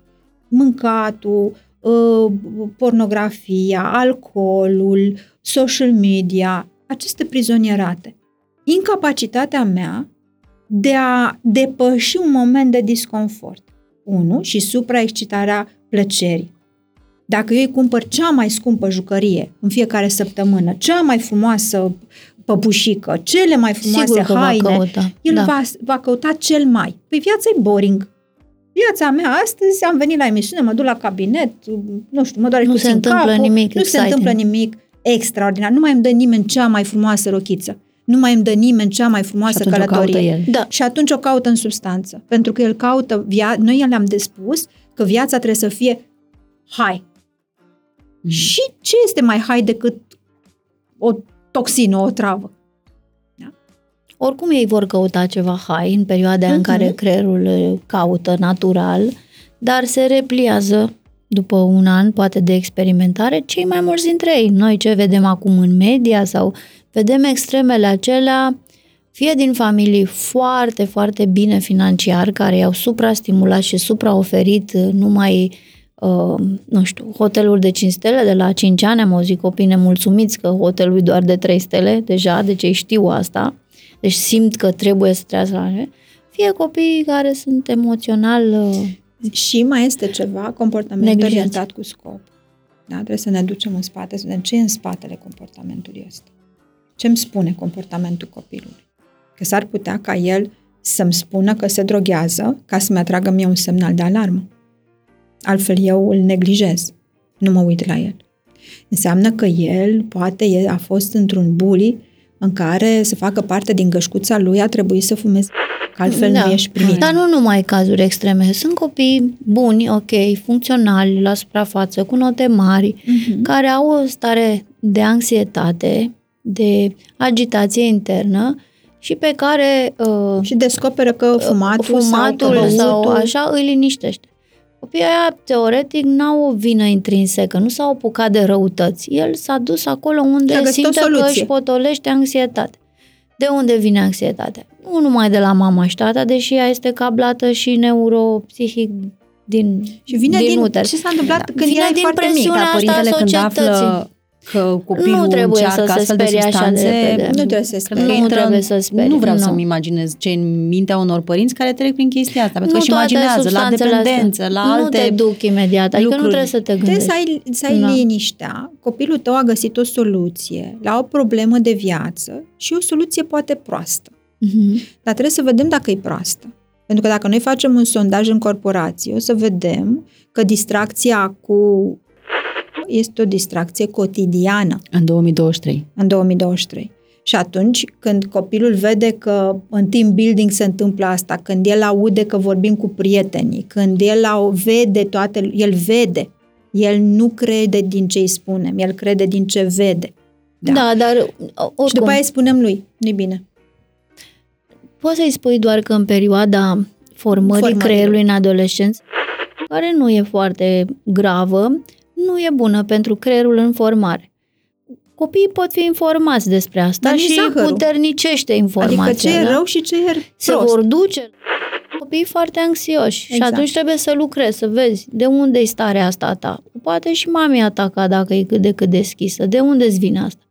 Mâncatul, uh, pornografia, alcoolul, social media, aceste prizonierate. Incapacitatea mea de a depăși un moment de disconfort. Unu, și supraexcitarea plăcerii. Dacă eu îi cumpăr cea mai scumpă jucărie în fiecare săptămână, cea mai frumoasă păpușică, cele mai frumoase Sigur că va haine, căuta. el da. va, va căuta cel mai. Păi viața e boring. Viața mea astăzi, am venit la emisiune, mă duc la cabinet, nu știu, mă doare Nu puțin se întâmplă capul, nimic nu se exciting. întâmplă nimic extraordinar. Nu mai îmi dă nimeni cea mai frumoasă rochiță. Nu mai îmi dă nimeni cea mai Și frumoasă atunci o caută călătorie. el. Da. Și atunci o caută în substanță. Pentru că el caută, via- noi le-am de spus că viața trebuie să fie hai. Mhm. Și ce este mai hai decât o toxină, o travă? Oricum ei vor căuta ceva high în perioada aia în Mhm. care creierul uh, caută natural, dar se repliază după un an, poate de experimentare, cei mai mulți dintre ei. Noi ce vedem acum în media sau vedem extremele acelea, fie din familii foarte, foarte bine financiar, care i-au suprastimulat și supraoferit uh, numai uh, nu știu, hoteluri de 5 stele, de la 5 ani am auzit copii nemulțumiți că hotelul e doar de 3 stele, deja, deci ei știu asta, deci simt că trebuie să trăiască la ele, fie copii care sunt emoțional uh, Și mai este ceva, comportament Neglijați. orientat cu scop. Da? Trebuie să ne ducem în spate, să vedem ce e în spatele comportamentului ăsta. Ce îmi spune comportamentul copilului? Că s-ar putea ca el să-mi spună că se droghează ca să-mi atragă mie un semnal de alarmă. Altfel eu îl neglijez. Nu mă uit la el. Înseamnă că el poate e, a fost într-un bully în care să facă parte din gășcuța lui a trebuit să fumeze. Că altfel nu ești primit. Dar nu numai cazuri extreme, sunt copii buni, ok, funcționali, la suprafață, cu note mari, Mhm. care au o stare de anxietate, de agitație internă și pe care uh, Și descoperă că fumatul, fumatul sau, că sau băutul- așa îi liniștește. Copiii aia, teoretic, n-au o vină intrinsecă, nu s-au apucat de răutăți. El s-a dus acolo Și a unde găsit o simte că soluție. își potolește anxietate. De unde vine anxietatea? Nu numai de la mama și tata, deși ea este cablată și neuropsihic din, Și vine din, uter. ce s-a întâmplat când Vine erai din foarte mic. presiunea Dar asta a părintele când societății. află că copilul Nu trebuie încearcă să se astfel de sperie așa de substanțe, repede. Nu trebuie să se cred că sperie. Nu intră trebuie în- să sperie, Nu vreau nu. să-mi imaginez ce în mintea unor părinți care trec prin chestia asta, pentru că Nu își toate imaginează la substanțele dependență, astea. la Nu alte te duc imediat, adică nu lucruri. trebuie să te Trebuie gândești. să ai, să ai Da. liniștea. Copilul tău a găsit o soluție la o problemă de viață și o soluție poate proastă. Mhm. Dar trebuie să vedem dacă e proastă. Pentru că dacă noi facem un sondaj în corporație, o să vedem că distracția cu este o distracție cotidiană în 2023. în 2023. Și atunci, când copilul vede că în team building se întâmplă asta, când el aude că vorbim cu prietenii, când el au, vede toate, el vede, el nu crede din ce îi spunem, el crede din ce vede. Da, da dar oricum, Și după aia îi spunem lui, nu bine. poți să-i spui doar că în perioada formării Formării. creierului în adolescență, care nu e foarte gravă, nu e bună pentru creierul în formare. Copiii pot fi informați despre asta Dar nici și zahărul. puternicește informația. Adică ce e da? rău și ce e Se prost. vor duce Copiii foarte anxioși exact. și Exact. atunci trebuie să lucrezi, să vezi de unde e starea asta a ta. Poate și mami ataca dacă e cât de cât deschisă. De unde îți vine asta?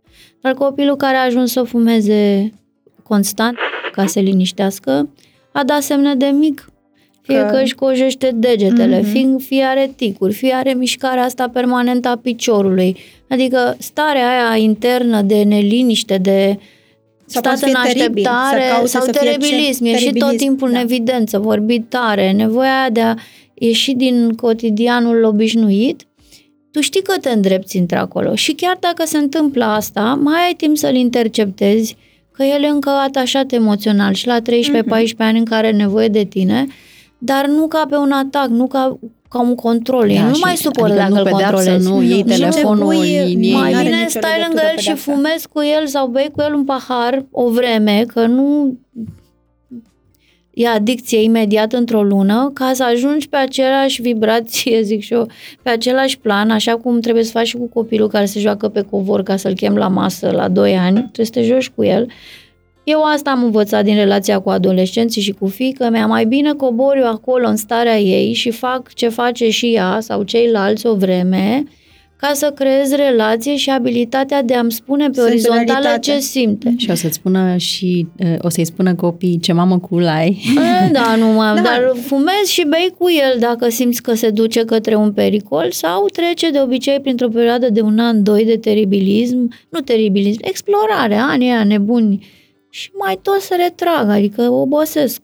Dar copilul care a ajuns să fumeze constant ca să se liniștească, a dat semne de mic. Fie că, Că- își cojește degetele, Mhm. fie, fie are ticuri, fie are mișcarea asta permanentă a piciorului. Adică starea aia internă de neliniște, de Sau stat poate în fi teribil, să așteptare caute sau să fie teribilism. ce- E și tot teribilism, timpul da. în evidență, vorbit tare, nevoia aia de a ieși din cotidianul obișnuit. Tu știi că te îndrepți între acolo și chiar dacă se întâmplă asta, mai ai timp să-l interceptezi că el e încă atașat emoțional și la 13-14 Mhm. ani în care are nevoie de tine, dar nu ca pe un atac, nu ca, ca un control. Da, nu și- mai supără adică dacă nu îl pedeapsă, controlezi. nu iei Nu, și telefonul, trebuie- ei, nu ei, Mai n-are bine nicio stai legătură lângă el și pedeapsa. fumezi cu el sau bei cu el un pahar o vreme, că nu e adicție imediat într-o lună, ca să ajungi pe același vibrație, zic și eu, pe același plan, așa cum trebuie să faci și cu copilul care se joacă pe covor ca să-l chem la masă la 2 ani, trebuie să te joci cu el. Eu asta am învățat din relația cu adolescenții și cu fiica mea. Mai bine cobor eu acolo în starea ei și fac ce face și ea sau ceilalți o vreme ca să creez relație și abilitatea de a-mi spune pe orizontală Sensualitate. ce simte. Și o să-ți spună și, uh, o să-i spună copiii ce mamă cool ai. E, Da, nu mai, Da. da. dar fumezi și bei cu el dacă simți că se duce către un pericol sau trece de obicei printr-o perioadă de un an, doi de teribilism, nu teribilism, explorare, anii aia nebuni și mai tot se retrag, adică obosesc.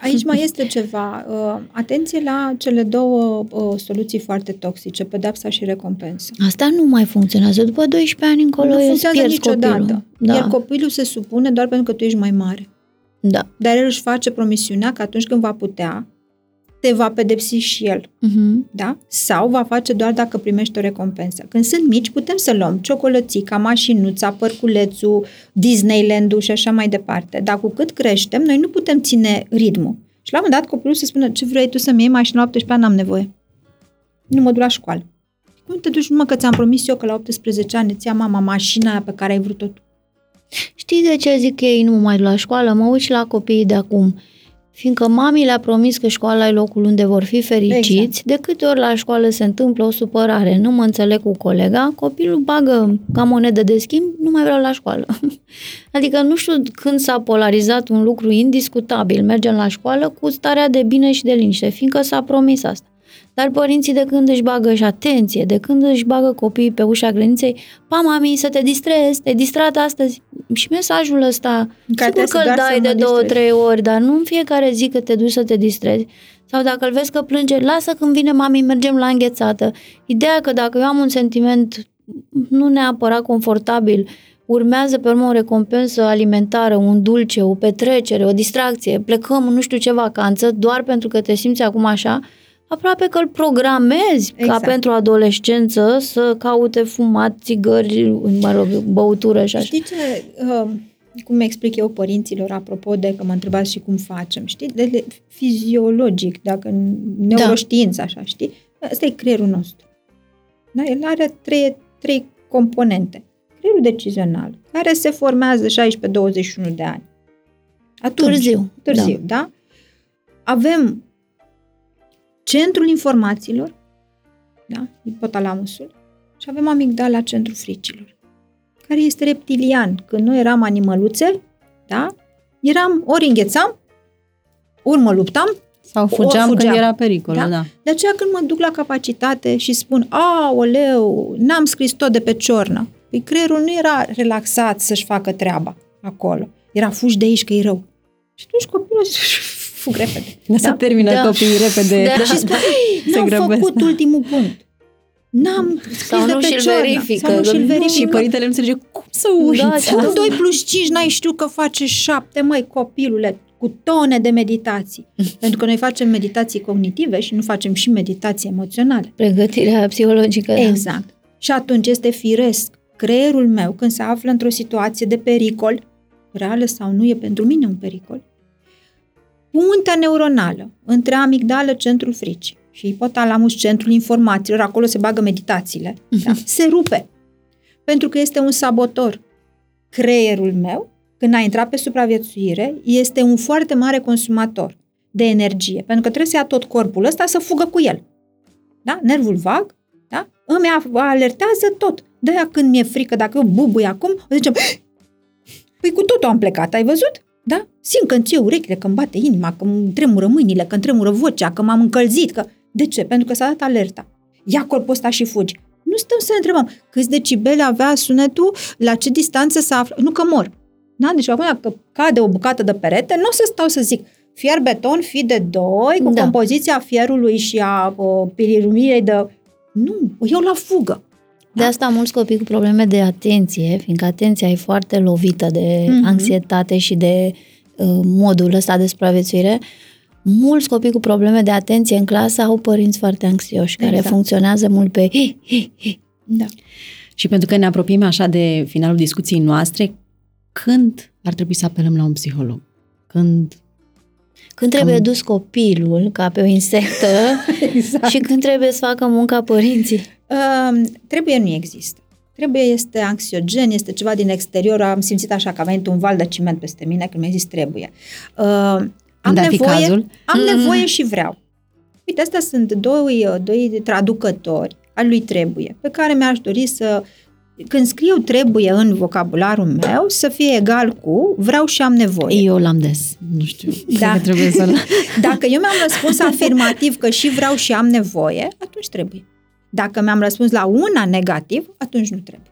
Aici mai este ceva. Uh, atenție la cele două uh, soluții foarte toxice, pedepsa și recompensă. Asta nu mai funcționează. După 12 ani încolo nu îți funcționează pierzi niciodată. copilul. Da, Iar copilul se supune doar pentru că tu ești mai mare. da. Dar el își face promisiunea că atunci când va putea, te va pedepsi și el. Uh-huh. Da? Sau va face doar dacă primești o recompensă. Când sunt mici, putem să luăm ciocolățica, mașinuța, părculețul, Disneyland-ul și așa mai departe. Dar cu cât creștem, noi nu putem ține ritmul. Și la un moment dat copilul se spune, ce vrei tu să-mi iei mașina la 18 ani, n-am nevoie. Nu mă duc la școală. Cum te duci, mă, că ți-am promis eu că la 18 ani îți ia mama mașina aia pe care ai vrut-o tu? Știi de ce zic că ei nu mai duc la școală? Mă uit și la copiii de acum. Fiindcă mami le-a promis că școala e locul unde vor fi fericiți, Exact. de câte ori la școală se întâmplă o supărare, nu mă înțeleg cu colega, copilul bagă ca monedă de schimb, nu mai vreau la școală. Adică nu știu când s-a polarizat un lucru indiscutabil, mergem la școală cu starea de bine și de liniște, fiindcă s-a promis asta. Dar părinții de când își bagă și atenție, de când își bagă copiii pe ușa grădiniței, pa mami să te distrezi, te distrat astăzi. Și mesajul ăsta, Care sigur trebuie că să îl doar dai să de mă două, distrez. trei ori, dar nu în fiecare zi că te duci să te distrezi. Sau dacă îl vezi că plânge, lasă când vine mami, mergem la înghețată. Ideea că dacă eu am un sentiment nu neapărat confortabil, urmează pe urmă o recompensă alimentară, un dulce, o petrecere, o distracție, plecăm în nu știu ce vacanță, doar pentru că te simți acum așa, aproape că îl programezi exact. ca Exact. pentru adolescență să caute fumat, țigări, mă rog, băutură și așa. Știi ce, uh, cum explic eu părinților, apropo de că mă întrebați și cum facem, știi? De, de fiziologic, dacă în neuroștiință, așa, știi? Ăsta e creierul nostru. Da? El are trei, trei componente. Creierul decizional, care se formează 16-21 de ani. Atunci, Târziu, Târziu, da. da? Avem centrul informațiilor, da? hipotalamusul, și avem amigdala, centrul fricilor, care este reptilian. Când noi eram animăluțe, da? eram, ori înghețam, ori mă luptam, Sau fugeam, fugeam. când era pericol, Da? da. da. de aceea când mă duc la capacitate și spun, aoleu, n-am scris tot de pe ciornă, păi creierul nu era relaxat să-și facă treaba acolo. Era fugi de aici că e rău. Și atunci copilul fug repede. Da, să termină Da. copiii repede. Da. Și spune, Se n-am grăbesc, făcut da. ultimul punct. N-am scris Sau de nu pe și-l ciornă. verifică, Sau nu că și-l nu- verifică. Și părintele nu înțelege cum să ușiți. Da, Cum Da. 2 plus 5 n-ai știut că face 7, măi, copilule, cu tone de meditații. Pentru că noi facem meditații cognitive și nu facem și meditații emoționale. Pregătirea psihologică. da. Exact. Și atunci este firesc. Creierul meu, când se află într-o situație de pericol, reală sau nu e pentru mine un pericol, puntea neuronală între amigdală, centrul fricii, și hipotalamus, centrul informațiilor, acolo se bagă meditațiile, da? se rupe. Pentru că este un sabotor. Creierul meu, când a intrat pe supraviețuire, este un foarte mare consumator. de energie, pentru că trebuie să ia tot corpul ăsta să fugă cu el. Da? Nervul vag, da? Îmi alertează tot. de când mi-e frică, dacă eu bubui acum, o zicem, păi cu totul am plecat, ai văzut? Da? Simt că îmi urechile, că îmi bate inima, că îmi tremură mâinile, că îmi tremură vocea, că m-am încălzit, că... De ce? Pentru că s-a dat alerta. Ia corpul ăsta și fugi. Nu stăm să ne întrebăm câți decibeli avea sunetul, la ce distanță s-a aflat. Nu că mor. Da? Deci acum dacă cade o bucată de perete, nu o să stau să zic fier beton, fi de doi, cu da. compoziția fierului și a pilirumirei de... Nu, o iau la fugă. De da? asta mulți copii cu probleme de atenție, fiindcă atenția e foarte lovită de mm-hmm. anxietate și de uh, modul ăsta de supraviețuire, mulți copii cu probleme de atenție în clasă au părinți foarte anxioși, exact. care funcționează mult pe... Da. Și pentru că ne apropiem așa de finalul discuției noastre, când ar trebui să apelăm la un psiholog? Când când trebuie dus copilul ca pe o insectă exact. și când trebuie să facă munca părinții? Uh, trebuie nu există. Trebuie este anxiogen, este ceva din exterior. Am simțit așa că a venit un val de ciment peste mine când mi-a zis trebuie. Uh, am nevoie, cazul? am mm. nevoie și vreau. Uite, astea sunt doi, doi traducători al lui trebuie, pe care mi-aș dori să când scriu trebuie în vocabularul meu să fie egal cu vreau și am nevoie. Eu l-am des, nu știu, da. trebuie să Dacă eu mi-am răspuns afirmativ că și vreau și am nevoie, atunci trebuie. Dacă mi-am răspuns la una negativ, atunci nu trebuie.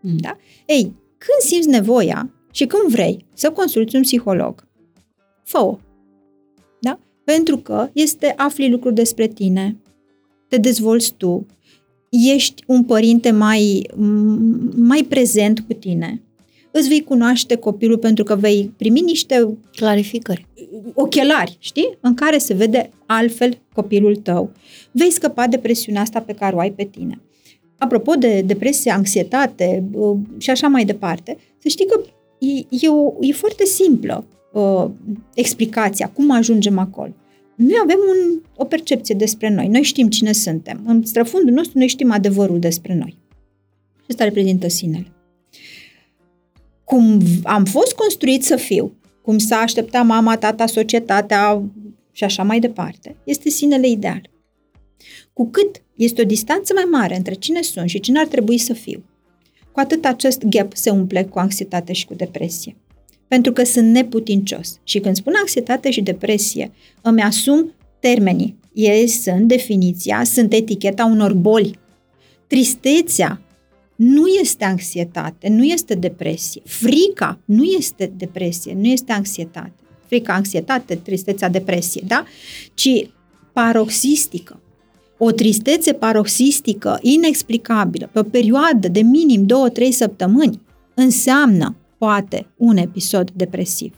Mm. Da? Ei, când simți nevoia și când vrei să consulți un psiholog, fă-o. Da? Pentru că este afli lucruri despre tine, te dezvolți tu, ești un părinte mai, mai prezent cu tine, îți vei cunoaște copilul pentru că vei primi niște clarificări, ochelari, știi? În care se vede altfel copilul tău. Vei scăpa de presiunea asta pe care o ai pe tine. Apropo de depresie, anxietate uh, și așa mai departe, să știi că e, e, o, e foarte simplă uh, explicația, cum ajungem acolo. Noi avem un, o percepție despre noi. Noi știm cine suntem. În străfundul nostru noi știm adevărul despre noi. Și asta reprezintă sinele. Cum am fost construit să fiu, cum s-a așteptat mama, tata, societatea și așa mai departe, este sinele ideal. Cu cât este o distanță mai mare între cine sunt și cine ar trebui să fiu, cu atât acest gap se umple cu anxietate și cu depresie pentru că sunt neputincios. Și când spun anxietate și depresie, îmi asum termenii. Ei sunt definiția, sunt eticheta unor boli. Tristețea nu este anxietate, nu este depresie. Frica nu este depresie, nu este anxietate. Frica, anxietate, tristețea, depresie, da? Ci paroxistică. O tristețe paroxistică inexplicabilă pe o perioadă de minim 2-3 săptămâni înseamnă poate un episod depresiv.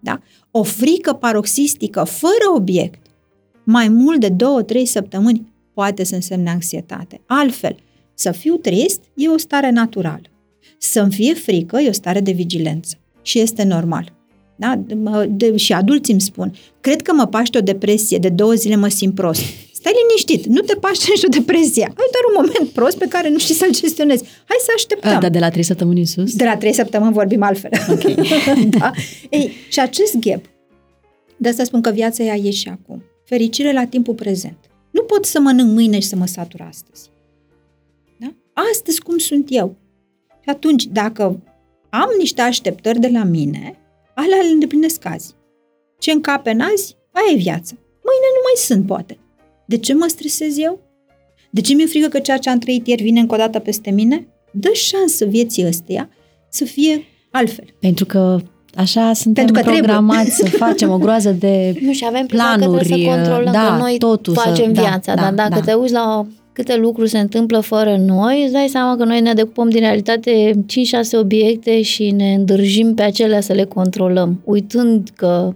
Da? O frică paroxistică fără obiect, mai mult de două-trei săptămâni, poate să însemne anxietate. Altfel, să fiu trist e o stare naturală. Să-mi fie frică e o stare de vigilență și este normal. Da? De, de, și adulții îmi spun, cred că mă paște o depresie, de două zile mă simt prost. Stai liniștit, nu te paște nicio depresie. Ai doar un moment prost pe care nu știi să-l gestionezi. Hai să așteptăm. A, dar de la trei săptămâni în sus? De la trei săptămâni vorbim altfel. Okay. da? Ei, și acest gap, de asta spun că viața ea e și acum. Fericire la timpul prezent. Nu pot să mănânc mâine și să mă satur astăzi. Da? Astăzi cum sunt eu. Și atunci, dacă am niște așteptări de la mine, alea le îndeplinesc azi. Ce încape în azi, aia e viața. Mâine nu mai sunt, poate. De ce mă stresez eu? De ce mi-e frică că ceea ce am trăit ieri vine încă o dată peste mine? Dă șansă vieții ăsteia să fie altfel. Pentru că Așa suntem Pentru că programați trebuie. să facem o groază de Nu și avem planuri, să controlăm da, că noi totul facem să, viața, da, dar da, dacă da. te uiți la câte lucruri se întâmplă fără noi, îți dai seama că noi ne decupăm din realitate 5-6 obiecte și ne îndârjim pe acelea să le controlăm, uitând că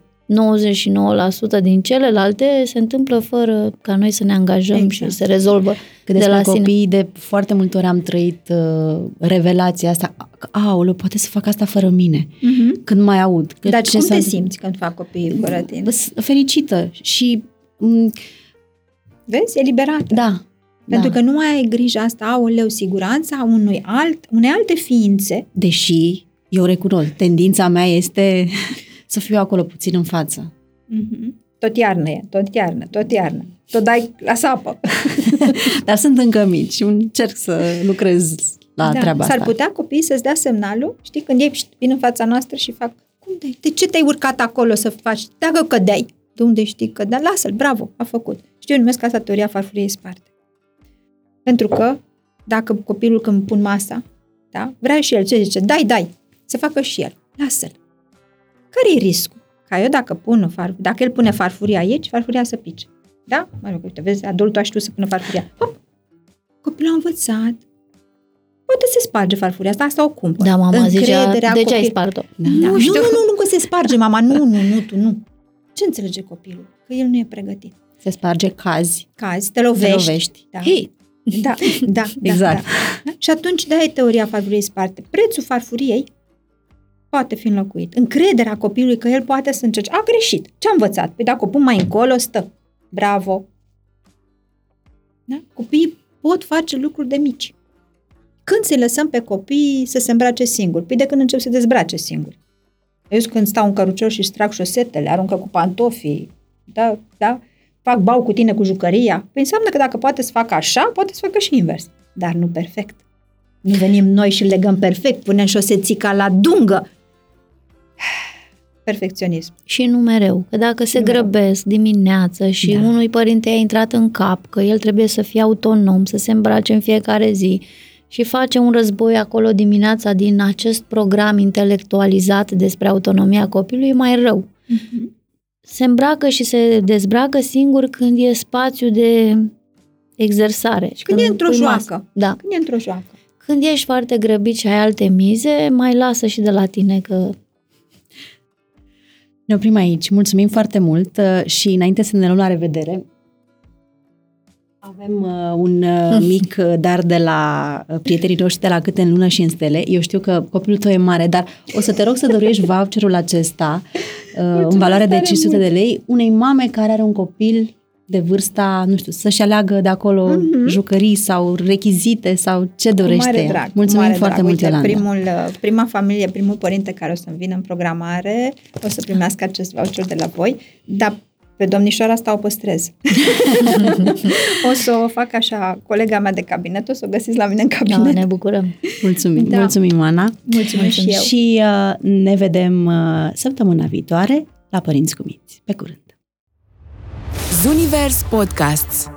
99% din celelalte se întâmplă fără ca noi să ne angajăm exact. și se rezolvă Că de la copii, sine. de foarte multe ori am trăit uh, revelația asta, aoleu, poate să fac asta fără mine, Mm-hmm. când mai aud. Că Dar ce cum să- te simți când fac copiii fără tine? Sunt Fericită și, m, Vezi? Eliberată. da, Pentru da. că nu mai ai grija asta, aoleu, siguranța unui alt, unei alte ființe. Deși, eu recunosc, tendința mea este să fiu acolo puțin în față. Mm-hmm. tot iarnă e, tot iarnă, tot iarnă. Tot dai la sapă. Dar sunt încă mici și încerc să lucrez la da, treaba s-ar asta. putea copiii să-ți dea semnalul, știi, când ei șt, vin în fața noastră și fac, cum de, de ce te-ai urcat acolo să faci? Dacă cădeai, de unde știi că da, lasă-l, bravo, a făcut. Știu, eu numesc asta teoria farfuriei sparte. Pentru că dacă copilul când pun masa, da, vrea și el ce zice, dai, dai, să facă și el, lasă-l. Care e riscul? Ca eu dacă pun farf, dacă el pune farfuria aici, farfuria să pice. Da? Mă rog, uite, vezi, adultul a știut să pună farfuria. Hop! Copilul a învățat. Poate se sparge farfuria asta, asta o cumpăr. Da, mama zicea, Încrederea de ce ai copil- spart-o? Da. Nu, nu, nu, nu, nu, că se sparge, mama, nu, nu, nu, tu, nu. Ce înțelege copilul? Că el nu e pregătit. Se sparge cazi, Cazi, te lovești. te lovești. Da. Hei, Da, da, Exact. Da, da. Și atunci de e teoria farfuriei sparte. Prețul farfuriei poate fi înlocuit. Încrederea copilului că el poate să încerce. A greșit. Ce a învățat? Păi dacă o pun mai încolo, stă. Bravo. Da? Copiii pot face lucruri de mici. Când să lăsăm pe copii să se îmbrace singuri? Păi de când încep să se dezbrace singuri. Eu zic, când stau în cărucior și își trag șosetele, aruncă cu pantofii, da, da, fac bau cu tine cu jucăria, păi înseamnă că dacă poate să facă așa, poate să facă și invers. Dar nu perfect. Nu venim noi și îl legăm perfect, punem șosețica la dungă. Perfecționism. Și nu mereu. Că dacă se Nu mereu. grăbesc dimineață și Da. unui părinte a intrat în cap că el trebuie să fie autonom, să se îmbrace în fiecare zi și face un război acolo dimineața din acest program intelectualizat despre autonomia copilului, e mai rău. Se îmbracă și se dezbracă singur când e spațiu de exersare. Și când e într-o pui joacă. masă. Da. Când e într-o joacă. Când ești foarte grăbit și ai alte mize, mai lasă și de la tine că ne oprim aici. Mulțumim foarte mult uh, și înainte să ne luăm la revedere, avem uh, un uh, mic uh, dar de la uh, prietenii noștri de la Câte în lună și în stele. Eu știu că copilul tău e mare, dar o să te rog să dăruiești voucherul acesta uh, în valoare de tare 500 de mult. lei unei mame care are un copil de vârsta, nu știu, să-și aleagă de acolo Mhm. jucării sau rechizite sau ce Cu dorește mare ea. drag. cu Mulțumim mare foarte drag. mult, Uite, Iolanda. primul, uh, prima familie, primul părinte care o să-mi vină în programare, o să primească acest voucher de la voi, dar pe domnișoara asta o păstrez. o să o fac așa, colega mea de cabinet, o să o găsiți la mine în da, cabinet. ne bucurăm. Mulțumim, Da. mulțumim, Ana. Mulțumim și eu. Și uh, ne vedem uh, săptămâna viitoare la Părinți cu Minți. Pe curând! Zunivers Podcasts